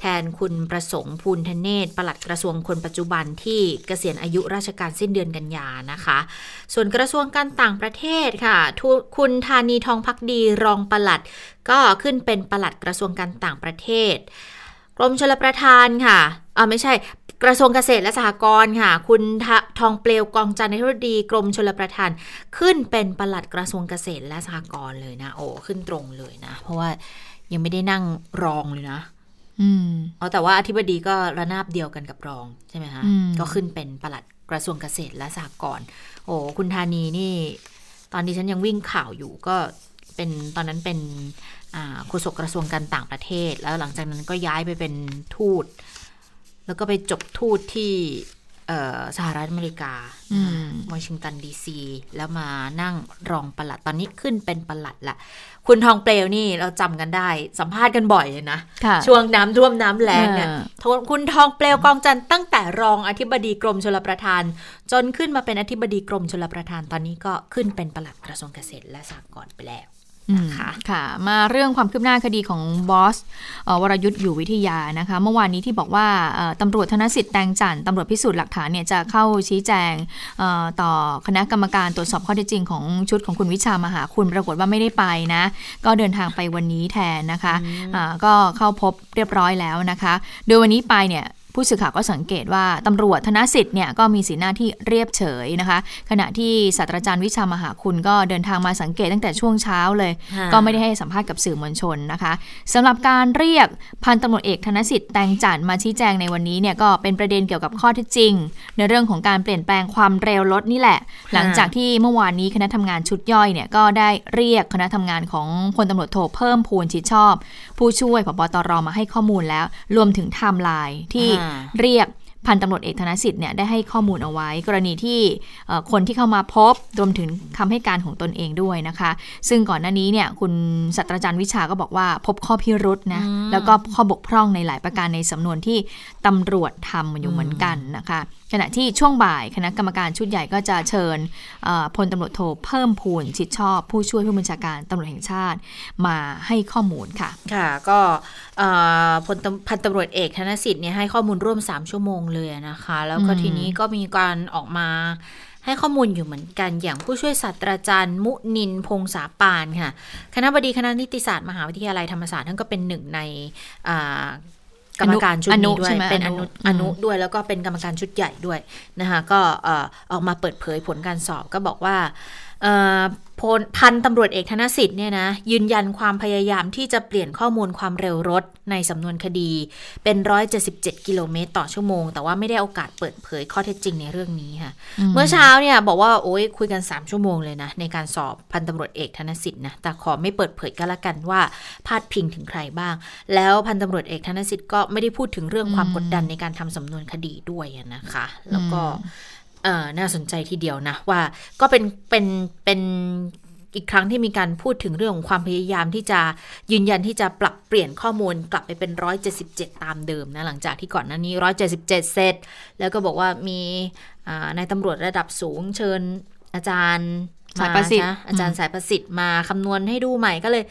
แทนคุณประสงค์ภูลธเนศปลัดกระทรวงคนปัจจุบันที่เกษียณอายุราชการสิ้นเดือนกันยานะคะ ส่วนกระทรวงการต่างประเทศค่ะ คุณธานีทองพักดีรองปลัด ก็ขึ้นเป็นปลัดกระทรวงการต่างประเทศกรมชลประทานค่ะอ่าไม่ใช่ กระทรวงเกษตรและสหกรณ์ค่ะ คุณทะทองเปลวกองจันทร์ในธุรดีกรมชลประทาน ขึ้นเป็นปลัดกระทรวงเกษตรและสหกรณ์เลยนะโอ้ขึ้นตรงเลยนะ เพราะว่ายังไม่ได้นั่งรองเลยนะ อืมเอาแต่ว่าอธิบดีก็ระนาบเดียวกันกับรองใช่ไหมคะอืมก็ขึ้นเป็นปลัดกระทรวงเกษตรและสหกรณ์โอ้คุณธานีนี่ ตอนนี้ฉันยังวิ่งข่าวอยู่ก็เป็นตอนนั้นเป็นอ่าโฆษกกระทรวงการต่างประเทศ แล้วหลังจากนั้นก็ย้ายไปเป็นทูต แล้วก็ไปจบทูตที่เอ่อสหรัฐอเมริกาอืมวอชิงตันดีซีแล้วมานั่งรองปลัดตอนนี้ขึ้นเป็นปลัดละคุณทองเปลวนี่เราจำกันได้ สัมภาษณ์กันบ่อยเลยนะค่ะช่วงน้ำท่วมน้ำแรงเนี่ยเออคุณทองเปลวกองจันทร์ตั้งแต่รองอธิบดีกรมชลประทาน จนขึ้นมาเป็นอธิบดีกรมชลประทาน ตอนนี้ก็ขึ้นเป็นปลัดกระทรวงเกษตรและสหกรณ์ไปแล้วอืม นะคะค่ะ มาเรื่องความคืบหน้าคดีของบอสเอ่อวรยุทธ์อยู่วิทยานะคะ เมื่อวานนี้ที่บอกว่าเอ่อตำรวจธนสิทธิ์แตงจันทร์ตำรวจพิสูจน์หลักฐานเนี่ยจะเข้าชี้แจงเออต่อคณะกรรมการตรวจสอบข้อเท็จจริงของชุดของคุณวิชามหาคุณปรากฏว่าไม่ได้ไปนะ ก็เดินทางไปวันนี้แทนนะคะอ่าก็เข้าพบเรียบร้อยแล้วนะคะ โดยวันนี้ไปเนี่ย ผู้สื่อข่าวก็สังเกตว่าตำรวจธนสิทธิ์เนี่ยก็มีสีหน้าที่เรียบเฉยนะคะ ขณะที่ศาสตราจารย์วิชามหาคุณก็เดินทางมาสังเกตตั้งแต่ช่วงเช้าเลยค่ะก็ไม่ได้ให้สัมภาษณ์กับสื่อมวลชนนะคะสำหรับการเรียกพันตำรวจเอกธนสิทธิ์แตงจันทร์มาชี้แจงในวันนี้เนี่ยก็เป็นประเด็นเกี่ยวกับข้อเท็จจริง ในเรื่องของการเปลี่ยนแปลงความเร็วรถนี่แหละ หลังจากที่เมื่อวานนี้คณะทำงานชุดย่อยเนี่ยก็ได้เรียกคณะทำงานของพลตำรวจโทเพิ่มพูนชิดชอบ ผู้ช่วยผบ.ตร.มาให้ข้อมูลแล้ว รวมถึงไทม์ไลน์ที่อ่าเรียก พันตำรวจเอกธนสิทธิ์เนี่ยได้ให้ข้อมูลเอาไว้ กรณีที่เอ่อคนที่เข้ามาพบรวมถึงคำให้การของตนเองด้วยนะคะ ซึ่งก่อนหน้านี้เนี่ยคุณศาสตราจารย์วิชาก็บอกว่าพบข้อพิรุธนะแล้วก็ข้อบกพร่องในหลายประการในสำนวนที่ตำรวจทำอยู่เหมือนกันนะคะ ขณะที่ช่วงบ่ายคณะกรรมการชุดใหญ่ก็จะเชิญเอ่อพลตำรวจโทเพิ่มพูนชิดชอบ ผู้ช่วยผู้บัญชาการตำรวจแห่งชาติมาให้ข้อมูลค่ะ ค่ะก็เอ่อ พลตำพันตำรวจเอกธนสิทธิ์เนี่ยให้ข้อมูลร่วม 3 ชั่วโมงเลยนะคะ แล้วก็อืมทีนี้ก็มีการออกมาให้ข้อมูลอยู่เหมือนกัน อย่างผู้ช่วยศาสตราจารย์ มุนินพงษาปานค่ะ คณะบดีคณะนิติศาสตร์มหาวิทยาลัยธรรมศาสตร์ท่านก็เป็นหนึ่งในอ่ากรรมการชุดอนุนี้ด้วใช่ยไหมเป็นออนุนุอืมอนุด้วยแล้วก็เป็นกรรมการชุดใหญ่ด้วยนะคะก็เอ่อออกมาเปิดเผยผลการสอบก็บอกว่าเอ่อ พลพันตำรวจเอกธนสิทธิ์เนี่ยนะยืนยันความพยายามที่จะเปลี่ยนข้อมูลความเร็วรถในสำนวนคดี เป็น 177 กิโลเมตรต่อชั่วโมง แต่ว่าไม่ได้โอกาสเปิดเผยข้อเท็จจริงในเรื่องนี้ค่ะเมื่อเช้าเนี่ยบอกว่าโอ้ยคุยกัน 3 ชั่วโมงเลยนะ ในการสอบพันตำรวจเอกธนสิทธิ์นะแต่ขอไม่เปิดเผยก็แล้วกันว่าพาดพิงถึงใครบ้าง แล้วพันตำรวจเอกธนสิทธิ์ก็ไม่ได้พูดถึงเรื่องความกดดันในการทำสำนวนคดีด้วยอะนะคะ แล้วก็ เอ่อน่าสนใจทีเดียวนะ ว่าก็เป็นเป็นเป็นอีกครั้งที่มีการพูดถึงเรื่องของความพยายามที่จะยืนยันที่จะปรับเปลี่ยนข้อมูลกลับไปเป็น 177 ตามเดิมนะ หลังจากที่ก่อนหน้านี้ 177 เสร็จ แล้วก็บอกว่ามีอ่านายตำรวจระดับสูงเชิญอาจารย์สายประสิทธิ์มนะอาจารย์สายประสิทธิ์มาคำนวณให้ดูใหม่ก็เลย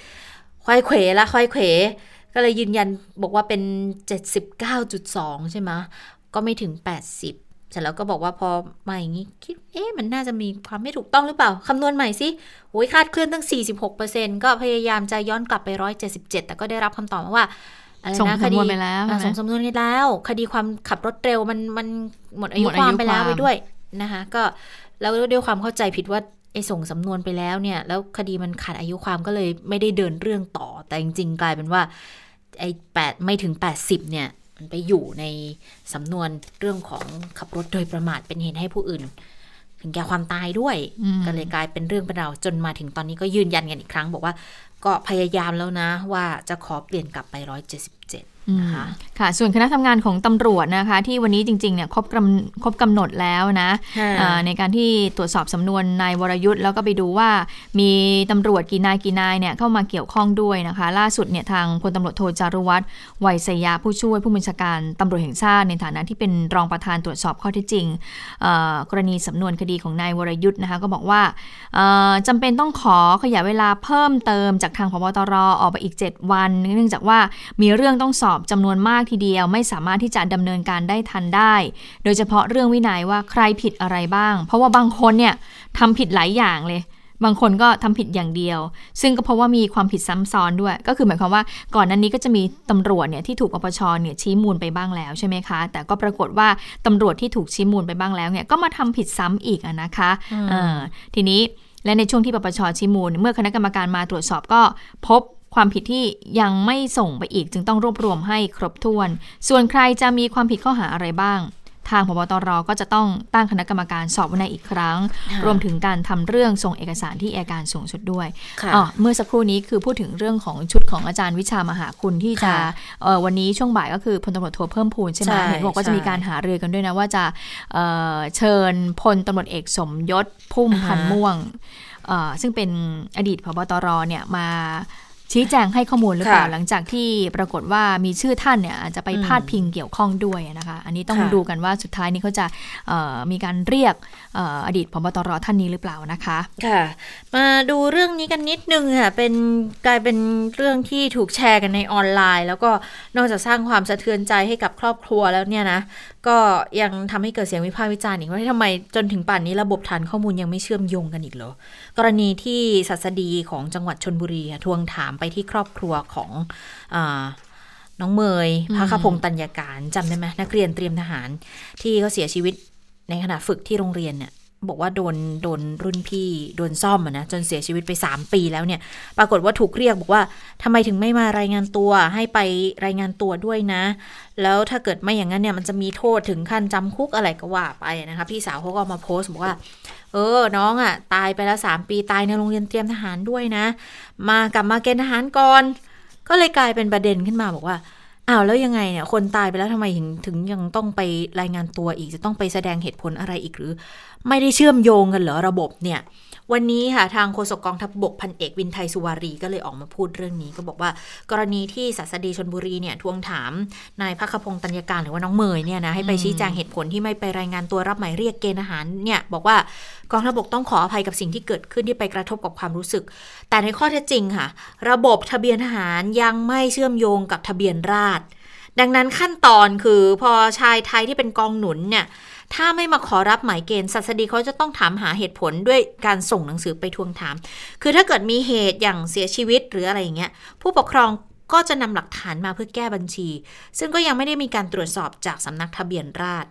ควายเขวละควายเขวก็เลยยืนยันบอกว่าเป็น 79.2 ใช่ไหมก็ไม่ถึง 80 เสร็จแล้วก็บอกว่าพอมาอย่างนี้คิดเอ๊ะมันน่าจะมีความไม่ถูกต้องหรือเปล่าคำนวณใหม่สิโอ้ยคาดเคลื่อนตั้ง 46%ก็พยายามจะย้อนกลับไป 177 แต่ก็ได้รับคำตอบมาว่าอะไรส่งนะคสำนดีวนไปแล้วอ่าใช่ไหมส่งสำนวนไปแล้ว คดีความขับรถเร็วมันมันหมดอายุหมดอายุความไปแล้วความไปด้วยนะคะก็แล้วด้วยความเข้าใจผิดว่าไอ้ส่งสำนวนไปแล้วเนี่ย แล้วคดีมันขาดอายุความก็เลยไม่ได้เดินเรื่องต่อ แต่จริงๆ กลายเป็นว่าไอ้แปดไม่ถึง 80 เนี่ย มันไปอยู่ในสำนวนเรื่องของขับรถโดยประมาทเป็นเหตุให้ผู้อื่น ถึงแก่ความตายด้วยอืมก็เลยกลายเป็นเรื่องเป็นราวจนมาถึงตอนนี้ก็ยืนยันกันอีกครั้ง บอกว่าก็พยายามแล้วนะว่าจะขอเปลี่ยนกลับไป177 นะคะค่ะ ส่วนคณะทำงานของตำรวจนะคะ ที่วันนี้จริงๆเนี่ยครบกำครบกำหนดแล้วนะค่ะอ่าในการที่ตรวจสอบสำนวนนายวรยุทธ์แล้วก็ไปดูว่ามีตำรวจกี่นายกี่นายเนี่ยเข้ามาเกี่ยวข้องด้วยนะคะ ล่าสุดเนี่ยทางพลตำรวจโทจารุวัฒน์ไวยสยาผู้ช่วยผู้บัญชาการตำรวจแห่งชาติในฐานะที่เป็นรองประธานตรวจสอบข้อเท็จจริงเอ่อกรณีสำนวนคดีของนายวรยุทธ์นะคะก็บอกว่าเอ่อจำเป็นต้องขอขยายเวลาเพิ่มเติมจากทางพบตรออกไปอีก 7 วัน เนื่องจากว่ามีเรื่องต้องสอบจำนวนมากทีเดียว ไม่สามารถที่จะดำเนินการได้ทันได้ โดยเฉพาะเรื่องวินัยว่าใครผิดอะไรบ้าง เพราะว่าบางคนเนี่ยทำผิดหลายอย่างเลยบางคนก็ทำผิดอย่างเดียว ซึ่งก็เพราะว่ามีความผิดซ้ำซ้อนด้วย ก็คือหมายความว่าก่อนหนั้นนี้ก็จะมีตำรวจเนี่ยที่ถูกปปชเนี่ยชี้มูลไปบ้างแล้วใช่ไหมคะ แต่ก็ปรากฏว่าตำรวจที่ถูกชี้มูลไปบ้างแล้วเนี่ยก็มาทำผิดซ้ำอีกอะนะคะเออทีนี้และในช่วงที่ปปชชี้มูล เมื่อคณะกรรมการมาตรวจสอบก็พบ ความผิดที่ยังไม่ส่งไปอีกจึงต้องรวบรวมให้ครบถ้วน ส่วนใครจะมีความผิดข้อหาอะไรบ้าง ทางพบตรก็จะต้องตั้งคณะกรรมการสอบวินัยอีกครั้งค่ะรวมถึงการทำเรื่องส่งเอกสารที่อัยการสูงสุดด้วยค่ะอ๋อเมื่อสักครู่นี้คือพูดถึงเรื่องของชุดของอาจารย์วิชามหาคุณที่จะค่ะเอ่อวันนี้ช่วงบ่ายก็คือพลตำรวจโทเพิ่มพูนใช่ไหมใช่เห็นบอกว่าจะมีใช่การหารือกันด้วยนะว่าจะเอ่อเชิญพลตำรวจเอกสมยศพุ่มอ่าฮะพันธ์ม่วงเอ่อซึ่งเป็นอดีตพบตรเนี่ยมา ชี้แจงให้ข้อมูลหรือเปล่าค่ะหลังจากที่ปรากฏว่ามีชื่อท่านเนี่ยอาจจะไปอืมพาดพิงเกี่ยวข้องด้วยนะคะ อันนี้ต้องค่ะดูกันว่าสุดท้ายนี้เขาจะเอ่อมีการเรียกเอ่ออดีตพบตรท่านนี้หรือเปล่านะคะค่ะ มาดูเรื่องนี้กันนิดนึงค่ะเป็นกลายเป็นเรื่องที่ถูกแชร์กันในออนไลน์ แล้วก็นอกจากสร้างความสะเทือนใจให้กับครอบครัวแล้วเนี่ยนะก็ยังทำให้เกิดเสียงวิพากษ์วิจารณ์อีกว่าทำไมจนถึงป่านนี้ระบบฐานข้อมูลยังไม่เชื่อมโยงกันอีกเหรอ กรณีที่สัสดีของจังหวัดชนบุรีอะทวงถามไปที่ครอบครัวของอาน้องเมยพระคพงศ์ตัญญาการจำได้ไหมนักเรียนเตรียมทหาร ที่เขาเสียชีวิตในขณะฝึกที่โรงเรียนเนี่ย บอกว่าโดนโดนรุ่นพี่โดนซ่อมอะนะจนเสียชีวิตไป 3 ปีแล้วเนี่ย ปรากฏว่าถูกเรียกบอกว่าทำไมถึงไม่มารายงานตัวให้ไปรายงานตัวด้วยนะ แล้วถ้าเกิดไม่อย่างนั้นเนี่ยมันจะมีโทษถึงขั้นจำคุกอะไรก็ว่าไปนะคะ พี่สาวเขาก็มาโพสต์บอกว่า เออน้องอะ่ะ ตายไปแล้วสามปีตายในโรงเรียนเตรียมทหารด้วยนะ มากลับมาเกณฑ์ทหารก่อน ก็เลยกลายเป็นประเด็นขึ้นมาบอกว่า อ้าวแล้วยังไงเนี่ย คนตายไปแล้วทำไมถึงถึงยังต้องไปรายงานตัวอีกจะต้องไปแสดงเหตุผลอะไรอีกหรือ ไม่ได้เชื่อมโยงกันเหรอระบบเนี่ย วันนี้ค่ะทางโฆษกกองทัพบบกพันเอกวินไทยสุวารีก็เลยออกมาพูดเรื่องนี้ก็บอกว่า กรณีที่สัสดีชนบุรีเนี่ยทวงถามนายพักขพงศ์ตัญญาการหรือว่าน้องเมยเนี่ยนะให้ไปชี้แจงเหตุผลที่ไม่ไปรายงานตัวรับหมายเรียกเกณฑ์อาหารเนี่ยบอกว่ากองทัพบกต้องขออภัยกับสิ่งที่เกิดขึ้นที่ไปกระทบกับความรู้สึก แต่ในข้อเท็จจริงค่ะ ระบบทะเบียนทหารยังไม่เชื่อมโยงกับทะเบียนราษฎรดังนั้นขั้นตอนคือพอชายไทยที่เป็นกองหนุนเนี่ย ถ้าไม่มาขอรับหมายเกณฑ์สัสดีเขาจะต้องถามหาเหตุผลด้วยการส่งหนังสือไปทวงถาม คือถ้าเกิดมีเหตุอย่างเสียชีวิตหรืออะไรอย่างเงี้ยผู้ปกครองก็จะนำหลักฐานมาเพื่อแก้บัญชี ซึ่งก็ยังไม่ได้มีการตรวจสอบจากสำนักทะเบียนราษฎร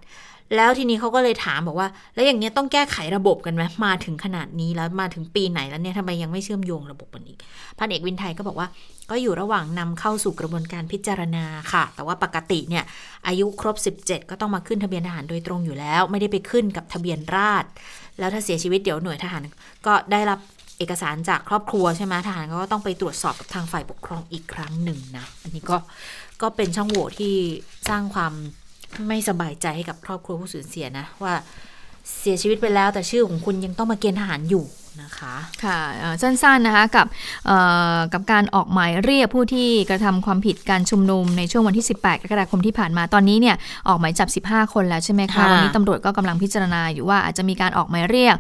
แล้วทีนี้เขาก็เลยถามบอกว่า แล้วอย่างเงี้ยต้องแก้ไขระบบกันไหมมาถึงขนาดนี้แล้วมาถึงปีไหนแล้วเนี่ยทำไมยังไม่เชื่อมโยงระบบกันอีกพันเอกวินไทยก็บอกว่า ก็อยู่ระหว่างนำเข้าสู่กระบวนการพิจารณาค่ะ แต่ว่าปกติเนี่ยอายุครบ 17 ก็ต้องมาขึ้นทะเบียนทหารโดยตรงอยู่แล้ว ไม่ได้ไปขึ้นกับทะเบียนราษฎรแล้วถ้าเสียชีวิตเดี๋ยวหน่วยทหารก็ได้รับเอกสารจากครอบครัวใช่ไหมทหารก็ต้องไปตรวจสอบกับทางฝ่ายปกครองอีกครั้งหนึ่งนะ อันนี้ก็ก็เป็นช่องโหว่ที่สร้างความ ไม่สบายใจให้กับครอบครัวผู้สูญเสียนะว่าเสียชีวิตไปแล้วแต่ชื่อของคุณยังต้องมาเกณฑ์ทหารอยู่ นะคะค่ะสั้นๆนะคะกับกับการออกหมายเรียกผู้ที่กระทำความผิดการชุมนุมในช่วงวันที่ 18กรกฎาคมที่ผ่านมาตอนนี้เนี่ยออกหมายจับ 15 คนแล้วใช่ไหมคะวันนี้ตำรวจก็กำลังพิจารณาอยู่ว่าอาจจะมีการออกหมายเรียก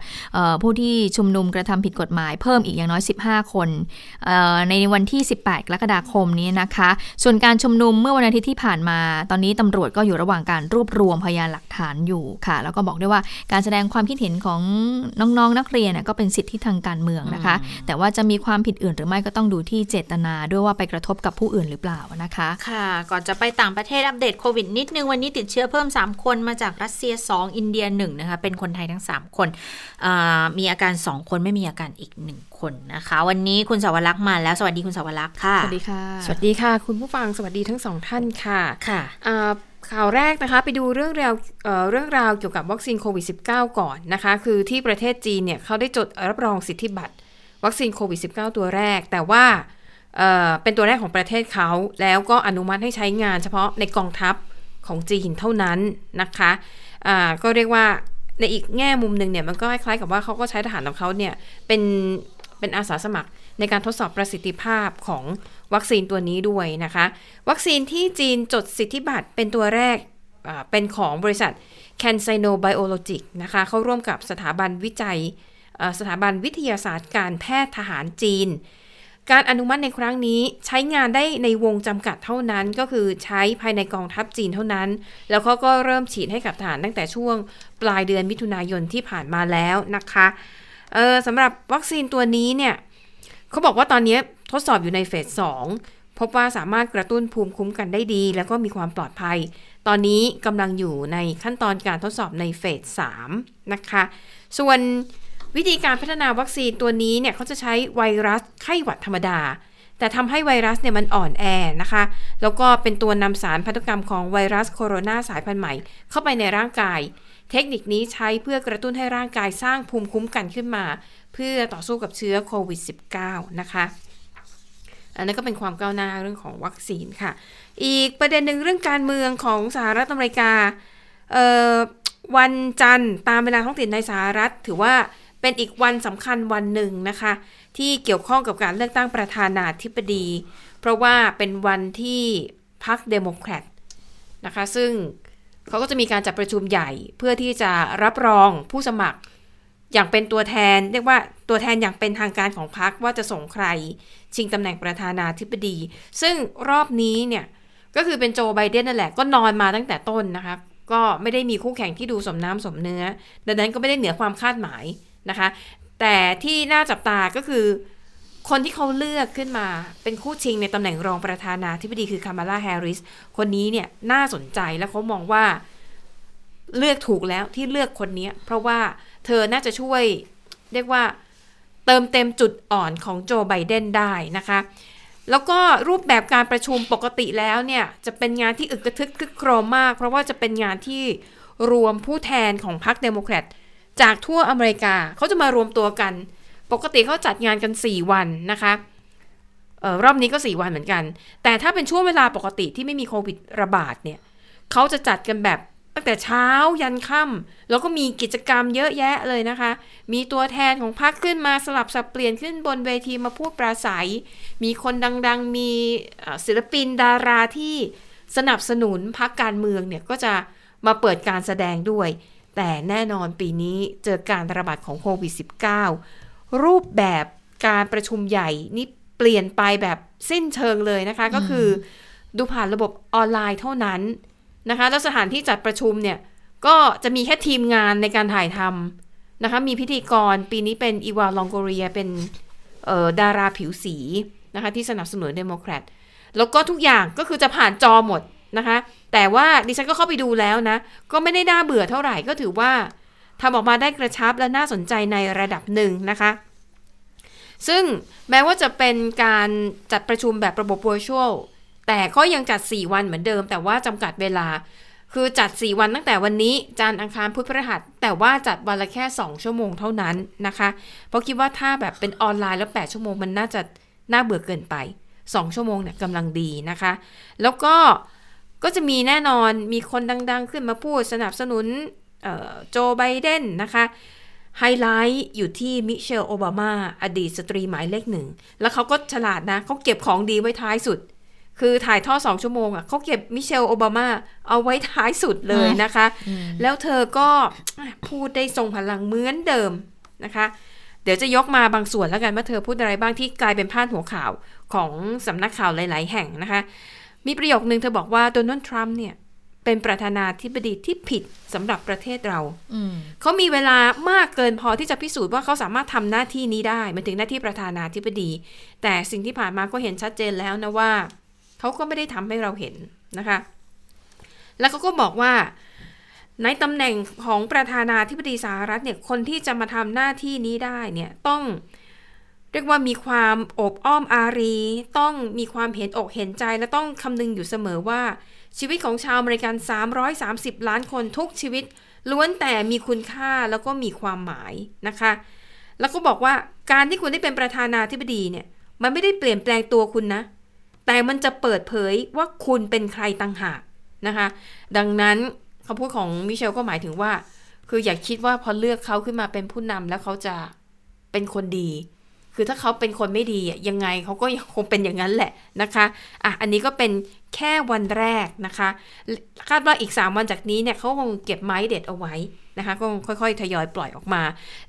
ผู้ที่ชุมนุมกระทำผิดกฎหมายเพิ่มอีกอย่างน้อย 15 คนในวันที่ 18กรกฎาคมนี้นะคะ ส่วนการชุมนุมเมื่อวันอาทิตย์ที่ผ่านมา ตอนนี้ตำรวจก็อยู่ระหว่างการรวบรวมพยานหลักฐานอยู่ค่ะ แล้วก็บอกด้วยว่าการแสดงความคิดเห็นของน้องๆนักเรียนก็เป็นสิทธิที่ทางการเมืองนะคะ แต่ว่าจะมีความผิดอื่นหรือไม่ก็ต้องดูที่เจตนาด้วยว่าไปกระทบกับผู้อื่นหรือเปล่านะคะ ค่ะ ก่อนจะไปต่างประเทศอัปเดตโควิดนิดนึงวันนี้ติดเชื้อเพิ่ม 3 คนมาจากรัสเซีย 2 อินเดีย1นะคะเป็นคนไทยทั้ง 3 คนมีอาการ 2 คนไม่มีอาการอีก 1 คนนะคะ วันนี้คุณสาวรักษ์มาแล้วสวัสดีคุณสาวรักษ์ค่ะสวัสดีค่ะ สวัสดีค่ะ คุณผู้ฟังสวัสดีทั้งสองท่านค่ะค่ะ ข่าวแรกนะคะไปดูเรื่องราวเเรื่องราวเกี่ยวกับวัคซีนโควิด -19 ก่อนนะคะ คือที่ประเทศจีนเนี่ยเขาได้จดรับรองสิทธิบัตรวัคซีนโควิด -19 ตัวแรก แต่ว่าเเป็นตัวแรกของประเทศเขา แล้วก็อนุมัติให้ใช้งานเฉพาะในกองทัพของจีนเท่านั้นนะคะะก็เรียกว่าในอีกแง่มุมหนึ่งเนี่ยมันก็คล้ายๆกับว่าเขาก็ใช้ทหารของเขาเนี่ยเป็นเป็นอาสาสมัครในการทดสอบประสิทธิภาพของ วัคซีนตัวนี้ด้วยนะคะ วัคซีนที่จีนจดสิทธิบัตรเป็นตัวแรกเป็นของบริษัท c a n s i n o Biologic นะคะเขาร่วมกับสถาบันวิจัยสถาบันวิทยาศาสตร์การแพทย์ทหารจีน การอนุมัติในครั้งนี้ใช้งานได้ในวงจำกัดเท่านั้น ก็คือใช้ภายในกองทัพจีนเท่านั้น แล้วเขาก็เริ่มฉีดให้กับทหารตั้งแต่ช่วงปลายเดือนมิถุนายนที่ผ่านมาแล้วนะคะสำหรับวัคซีนตัวนี้เนี่ยเขาบอกว่าตอนนี้ ทดสอบอยู่ในเฟสสองพบว่าสามารถกระตุ้นภูมิคุ้มกันได้ดี แล้วก็มีความปลอดภัย ตอนนี้กำลังอยู่ในขั้นตอนการทดสอบในเฟสสามนะคะ ส่วนวิธีการพัฒนาวัคซีนตัวนี้เนี่ยเขาจะใช้ไวรัสไข้หวัดธรรมดา แต่ทำให้ไวรัสเนี่ยมันอ่อนแอนะคะ แล้วก็เป็นตัวนำสารพันธุกรรมของไวรัสโคโรนาสายพันธุ์ใหม่ เข้าไปในร่างกาย เทคนิคนี้ใช้เพื่อกระตุ้นให้ร่างกายสร้างภูมิคุ้มกันขึ้นมา เพื่อต่อสู้กับเชื้อโควิด -19 นะคะ อันนั้นก็เป็นความก้าวหน้าเรื่องของวัคซีนค่ะ อีกประเด็นหนึ่งเรื่องการเมืองของสหรัฐอเมริกาวันจันทร์ตามเวลาท้องถิ่นในสหรัฐ ถือว่าเป็นอีกวันสำคัญวันหนึ่งนะคะ ที่เกี่ยวข้องกับการเลือกตั้งประธานาธิบดี เพราะว่าเป็นวันที่พรรคเดโมแครตนะคะ ซึ่งเขาก็จะมีการจัดประชุมใหญ่เพื่อที่จะรับรองผู้สมัคร อย่างเป็นตัวแทนเรียกว่าตัวแทนอย่างเป็นทางการของพรรคว่าจะส่งใคร ชิงตำแหน่งประธานาธิบดี ซึ่งรอบนี้เนี่ยก็คือเป็นโจไบเดนนั่นแหละก็นอนมาตั้งแต่ต้นนะคะ ก็ไม่ได้มีคู่แข่งที่ดูสมน้ำสมเนื้อ ดังนั้นก็ไม่ได้เหนือความคาดหมายนะคะ แต่ที่น่าจับตาก็คือคนที่เขาเลือกขึ้นมาเป็นคู่ชิงในตำแหน่งรองประธานาธิบดีคือคามาลาแฮร์ริส คนนี้เนี่ยน่าสนใจแล้วเขามองว่าเลือกถูกแล้วที่เลือกคนนี้เพราะว่า เธอน่าจะช่วย เรียกว่าเติมเต็มจุดอ่อนของโจไบเดนได้นะคะ แล้วก็รูปแบบการประชุมปกติแล้วเนี่ย จะเป็นงานที่อึกกระทึกคึกโครมมาก เพราะว่าจะเป็นงานที่รวมผู้แทนของพรรคเดโมแครตจากทั่วอเมริกาเขาจะมารวมตัวกัน ปกติเขาจัดงานกัน 4 วันนะคะออรอบนี้ก็ 4 วันเหมือนกัน แต่ถ้าเป็นช่วงเวลาปกติที่ไม่มีโควิดระบาดเนี่ยเขาจะจัดกันแบบ ตั้งแต่เช้ายันค่ำแล้วก็มีกิจกรรมเยอะแยะเลยนะคะ มีตัวแทนของพรรคขึ้นมาสลับสับเปลี่ยนขึ้นบนเวทีมาพูดปราศัย มีคนดังๆ มีศิลปินดาราที่สนับสนุนพรรคการเมืองเนี่ยก็จะมาเปิดการแสดงด้วย แต่แน่นอนปีนี้เจอการระบาดของโควิด -19 รูปแบบการประชุมใหญ่นี่เปลี่ยนไปแบบสิ้นเชิงเลยนะคะ ก็คือดูผ่านระบบออนไลน์เท่านั้น นะคะ แล้วสถานที่จัดประชุมเนี่ย ก็จะมีแค่ทีมงานในการถ่ายทำนะคะ มีพิธีกรปีนี้เป็นอีวาลองโกเรียเป็นดาราผิวสีนะคะ ที่สนับสนุนเดโมแครตแล้วก็ทุกอย่างก็คือจะผ่านจอหมดนะคะ แต่ว่าดิฉันก็เข้าไปดูแล้วนะ ก็ไม่ได้น่าเบื่อเท่าไหร่ก็ถือว่าทำออกมาได้กระชับและน่าสนใจในระดับหนึ่งนะคะ ซึ่งแม้ว่าจะเป็นการจัดประชุมแบบระบบ virtual แต่ก็ยังจัด 4 วันเหมือนเดิม แต่ว่าจำกัดเวลา คือจัด 4 วันตั้งแต่วันนี้จันทร์อังคารพุธพฤหัส แต่ว่าจัดวันละแค่ 2 ชั่วโมงเท่านั้นนะคะ เพราะคิดว่าถ้าแบบเป็นออนไลน์แล้ว 8 ชั่วโมงมันน่าจะน่าเบื่อเกินไป 2 ชั่วโมงเนี่ยกำลังดีนะคะ แล้วก็ก็จะมีแน่นอนมีคนดัง ๆ ขึ้นมาพูดสนับสนุนโจไบเดนนะคะไฮไลท์อยู่ที่มิเชลโอบามา อดีตสตรีหมายเลขหนึ่ง แล้วเขาก็ฉลาดนะเขาเก็บของดีไว้ท้ายสุด คือถ่ายทอดสองชั่วโมงอะเขาเก็บมิเชลโอบามาเอาไว้ท้ายสุดเลยนะคะ แล้วเธอก็พูดได้ทรงพลังเหมือนเดิมนะคะ เดี๋ยวจะยกมาบางส่วนแล้วกันว่าเธอพูดอะไรบ้างที่กลายเป็นพาดหัวข่าวของสำนักข่าวหลาย ๆ แห่งนะคะ มีประโยคนึงเธอบอกว่าโดนัลด์ทรัมป์เนี่ยเป็นประธานาธิบดีที่ผิดสำหรับประเทศเราอืมเขามีเวลามากเกินพอที่จะพิสูจน์ว่าเขาสามารถทำหน้าที่นี้ได้หมายถึงหน้าที่ประธานาธิบดี แต่สิ่งที่ผ่านมาก็เห็นชัดเจนแล้วนะว่า เขาก็ไม่ได้ทำให้เราเห็นนะคะ แล้วเขาก็บอกว่าในตำแหน่งของประธานาธิบดีสหรัฐเนี่ย คนที่จะมาทำหน้าที่นี้ได้เนี่ยต้องเรียกว่ามีความอบอ้อมอารี ต้องมีความเห็นอกเห็นใจ และต้องคำนึงอยู่เสมอว่า ชีวิตของชาวอเมริกัน 330 ล้านคนทุกชีวิต ล้วนแต่มีคุณค่าแล้วก็มีความหมายนะคะ แล้วก็บอกว่าการที่คุณได้เป็นประธานาธิบดีเนี่ย มันไม่ได้เปลี่ยนแปลงตัวคุณนะ แต่มันจะเปิดเผยว่าคุณเป็นใครต่างหากนะคะ ดังนั้นคำพูดของมิเชลก็หมายถึงว่า คืออย่าคิดว่าพอเลือกเขาขึ้นมาเป็นผู้นำแล้วเขาจะเป็นคนดี คือถ้าเขาเป็นคนไม่ดียังไงเขาก็ยังคงเป็นอย่างนั้นแหละนะคะอะอันนี้ก็เป็นแค่วันแรกนะคะ คาดว่าอีก 3 วันจากนี้เนี่ยเขาคงเก็บไม้เด็ดเอาไว้นะคะ ก็ค่อยๆ ทยอยปล่อยออกมา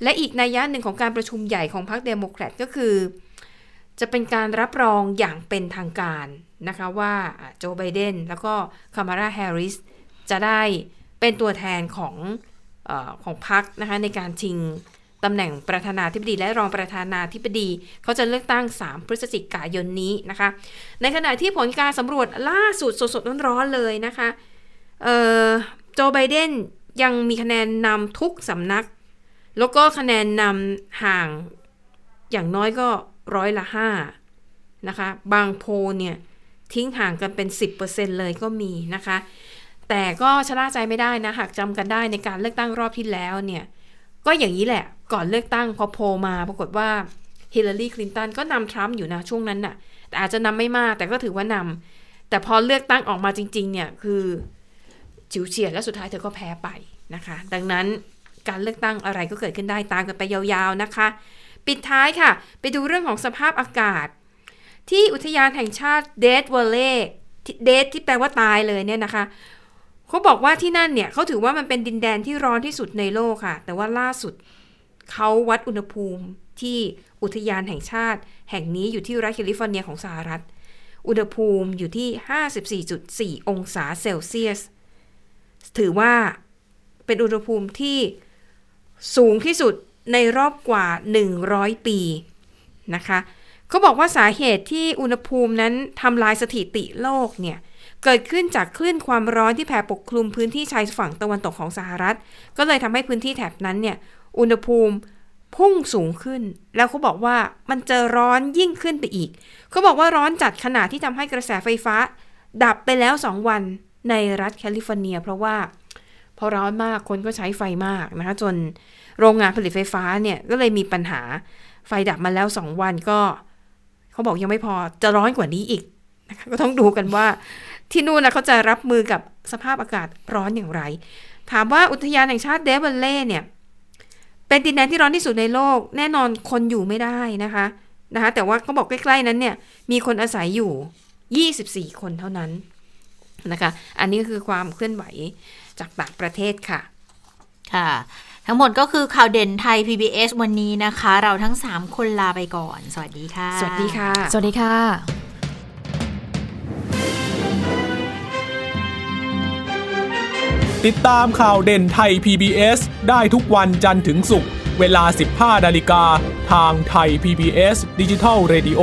และอีกนัยยะหนึ่งของการประชุมใหญ่ของพรรคเดโมแครตก็คือ จะเป็นการรับรองอย่างเป็นทางการนะคะว่าโจไบเดนแล้วก็คามาลาแฮร์ริสจะได้เป็นตัวแทนของอของพรรคนะคะในการชิงตำแหน่งประธานาธิบดีและรองประธานาธิบดี เขาจะเลือกตั้ง 3 พฤศจิกายนนี้นะคะ ในขณะที่ผลการสำรวจล่าสุดสดๆร้อนๆเลยนะคะโจไบเดนยังมีคะแนนนำทุกสำนัก แล้วก็คะแนนนำห่างอย่างน้อยก็ ร้อยละห้านะคะ บางโพเนี่ย ทิ้งห่างกันเป็น 10%เลยก็มีนะคะ แต่ก็ชะล่าใจไม่ได้นะ หากจำกันได้ในการเลือกตั้งรอบที่แล้วเนี่ย ก็อย่างนี้แหละก่อนเลือกตั้งพอโพมาปรากฏว่าฮิลลารีคลินตันก็นำทรัมป์อยู่นะช่วงนั้นน่ะแต่อาจจะนำไม่มากแต่ก็ถือว่านำแต่พอเลือกตั้งออกมาจริง ๆ เนี่ยคือจิวเฉียดและสุดท้ายเธอก็แพ้ไปนะคะ ดังนั้นการเลือกตั้งอะไรก็เกิดขึ้นได้ตามกันไปยาวๆนะคะ ปิดท้ายค่ะ ไปดูเรื่องของสภาพอากาศ ที่อุทยานแห่งชาติเดดวอลเล่เดดที่แปลว่าตายเลยเนี่ยนะคะเขาบอกว่าที่นั่นเนี่ยเขาถือว่ามันเป็นดินแดนที่ร้อนที่สุดในโลกค่ะ แต่ว่าล่าสุดเขาวัดอุณหภูมิที่อุทยานแห่งชาติ แห่งนี้อยู่ที่รัฐแคลิฟอร์เนียของสหรัฐ อุณหภูมิอยู่ที่ 54.4 องศาเซลเซียส ถือว่าเป็นอุณหภูมิที่สูงที่สุด ในรอบกว่า 100 ปีนะคะเขาบอกว่าสาเหตุที่อุณหภูมินั้นทำลายสถิติโลกเนี่ยเกิดขึ้นจากคลื่นความร้อนที่แผ่ปกคลุมพื้นที่ชายฝั่งตะวันตกของสหรัฐ ก็เลยทำให้พื้นที่แถบนั้นเนี่ยอุณหภูมิพุ่งสูงขึ้น แล้วเขาบอกว่ามันจะร้อนยิ่งขึ้นไปอีก เขาบอกว่าร้อนจัดขนาดที่ทำให้กระแสไฟฟ้า ดับไปแล้ว 2 วันในรัฐแคลิฟอร์เนีย เพราะว่าพอร้อนมากคนก็ใช้ไฟมากนะคะจน โรงงานผลิตไฟฟ้าเนี่ยก็เลยมีปัญหาไฟดับมาแล้ว 2 วันก็ เขาบอกยังไม่พอจะร้อนกว่านี้อีกนะคะก็ต้องดูกันว่าที่นู่นนะเขาจะรับมือกับสภาพอากาศร้อนอย่างไร ถามว่าอุทยานแห่งชาติเดวิลเล่เนี่ย เป็นดินแดนที่ร้อนที่สุดในโลก แน่นอนคนอยู่ไม่ได้นะคะนะคะแต่ว่าเขาบอกใกล้ๆนั้นเนี่ย มีคนอาศัยอยู่ 24 คนเท่านั้นนะคะ อันนี้ก็คือความเคลื่อนไหวจากต่างประเทศค่ะ ค่ะ ทั้งหมดก็คือข่าวเด่นไทย PBS วันนี้นะคะ เราทั้ง 3 คนลาไปก่อน สวัสดีค่ะ สวัสดีค่ะ สวัสดีค่ะ ติดตามข่าวเด่นไทย PBS ได้ทุกวันจันทร์ถึงศุกร์เวลา 15นาฬิกาทางไทย PBS ดิจิทัล Radio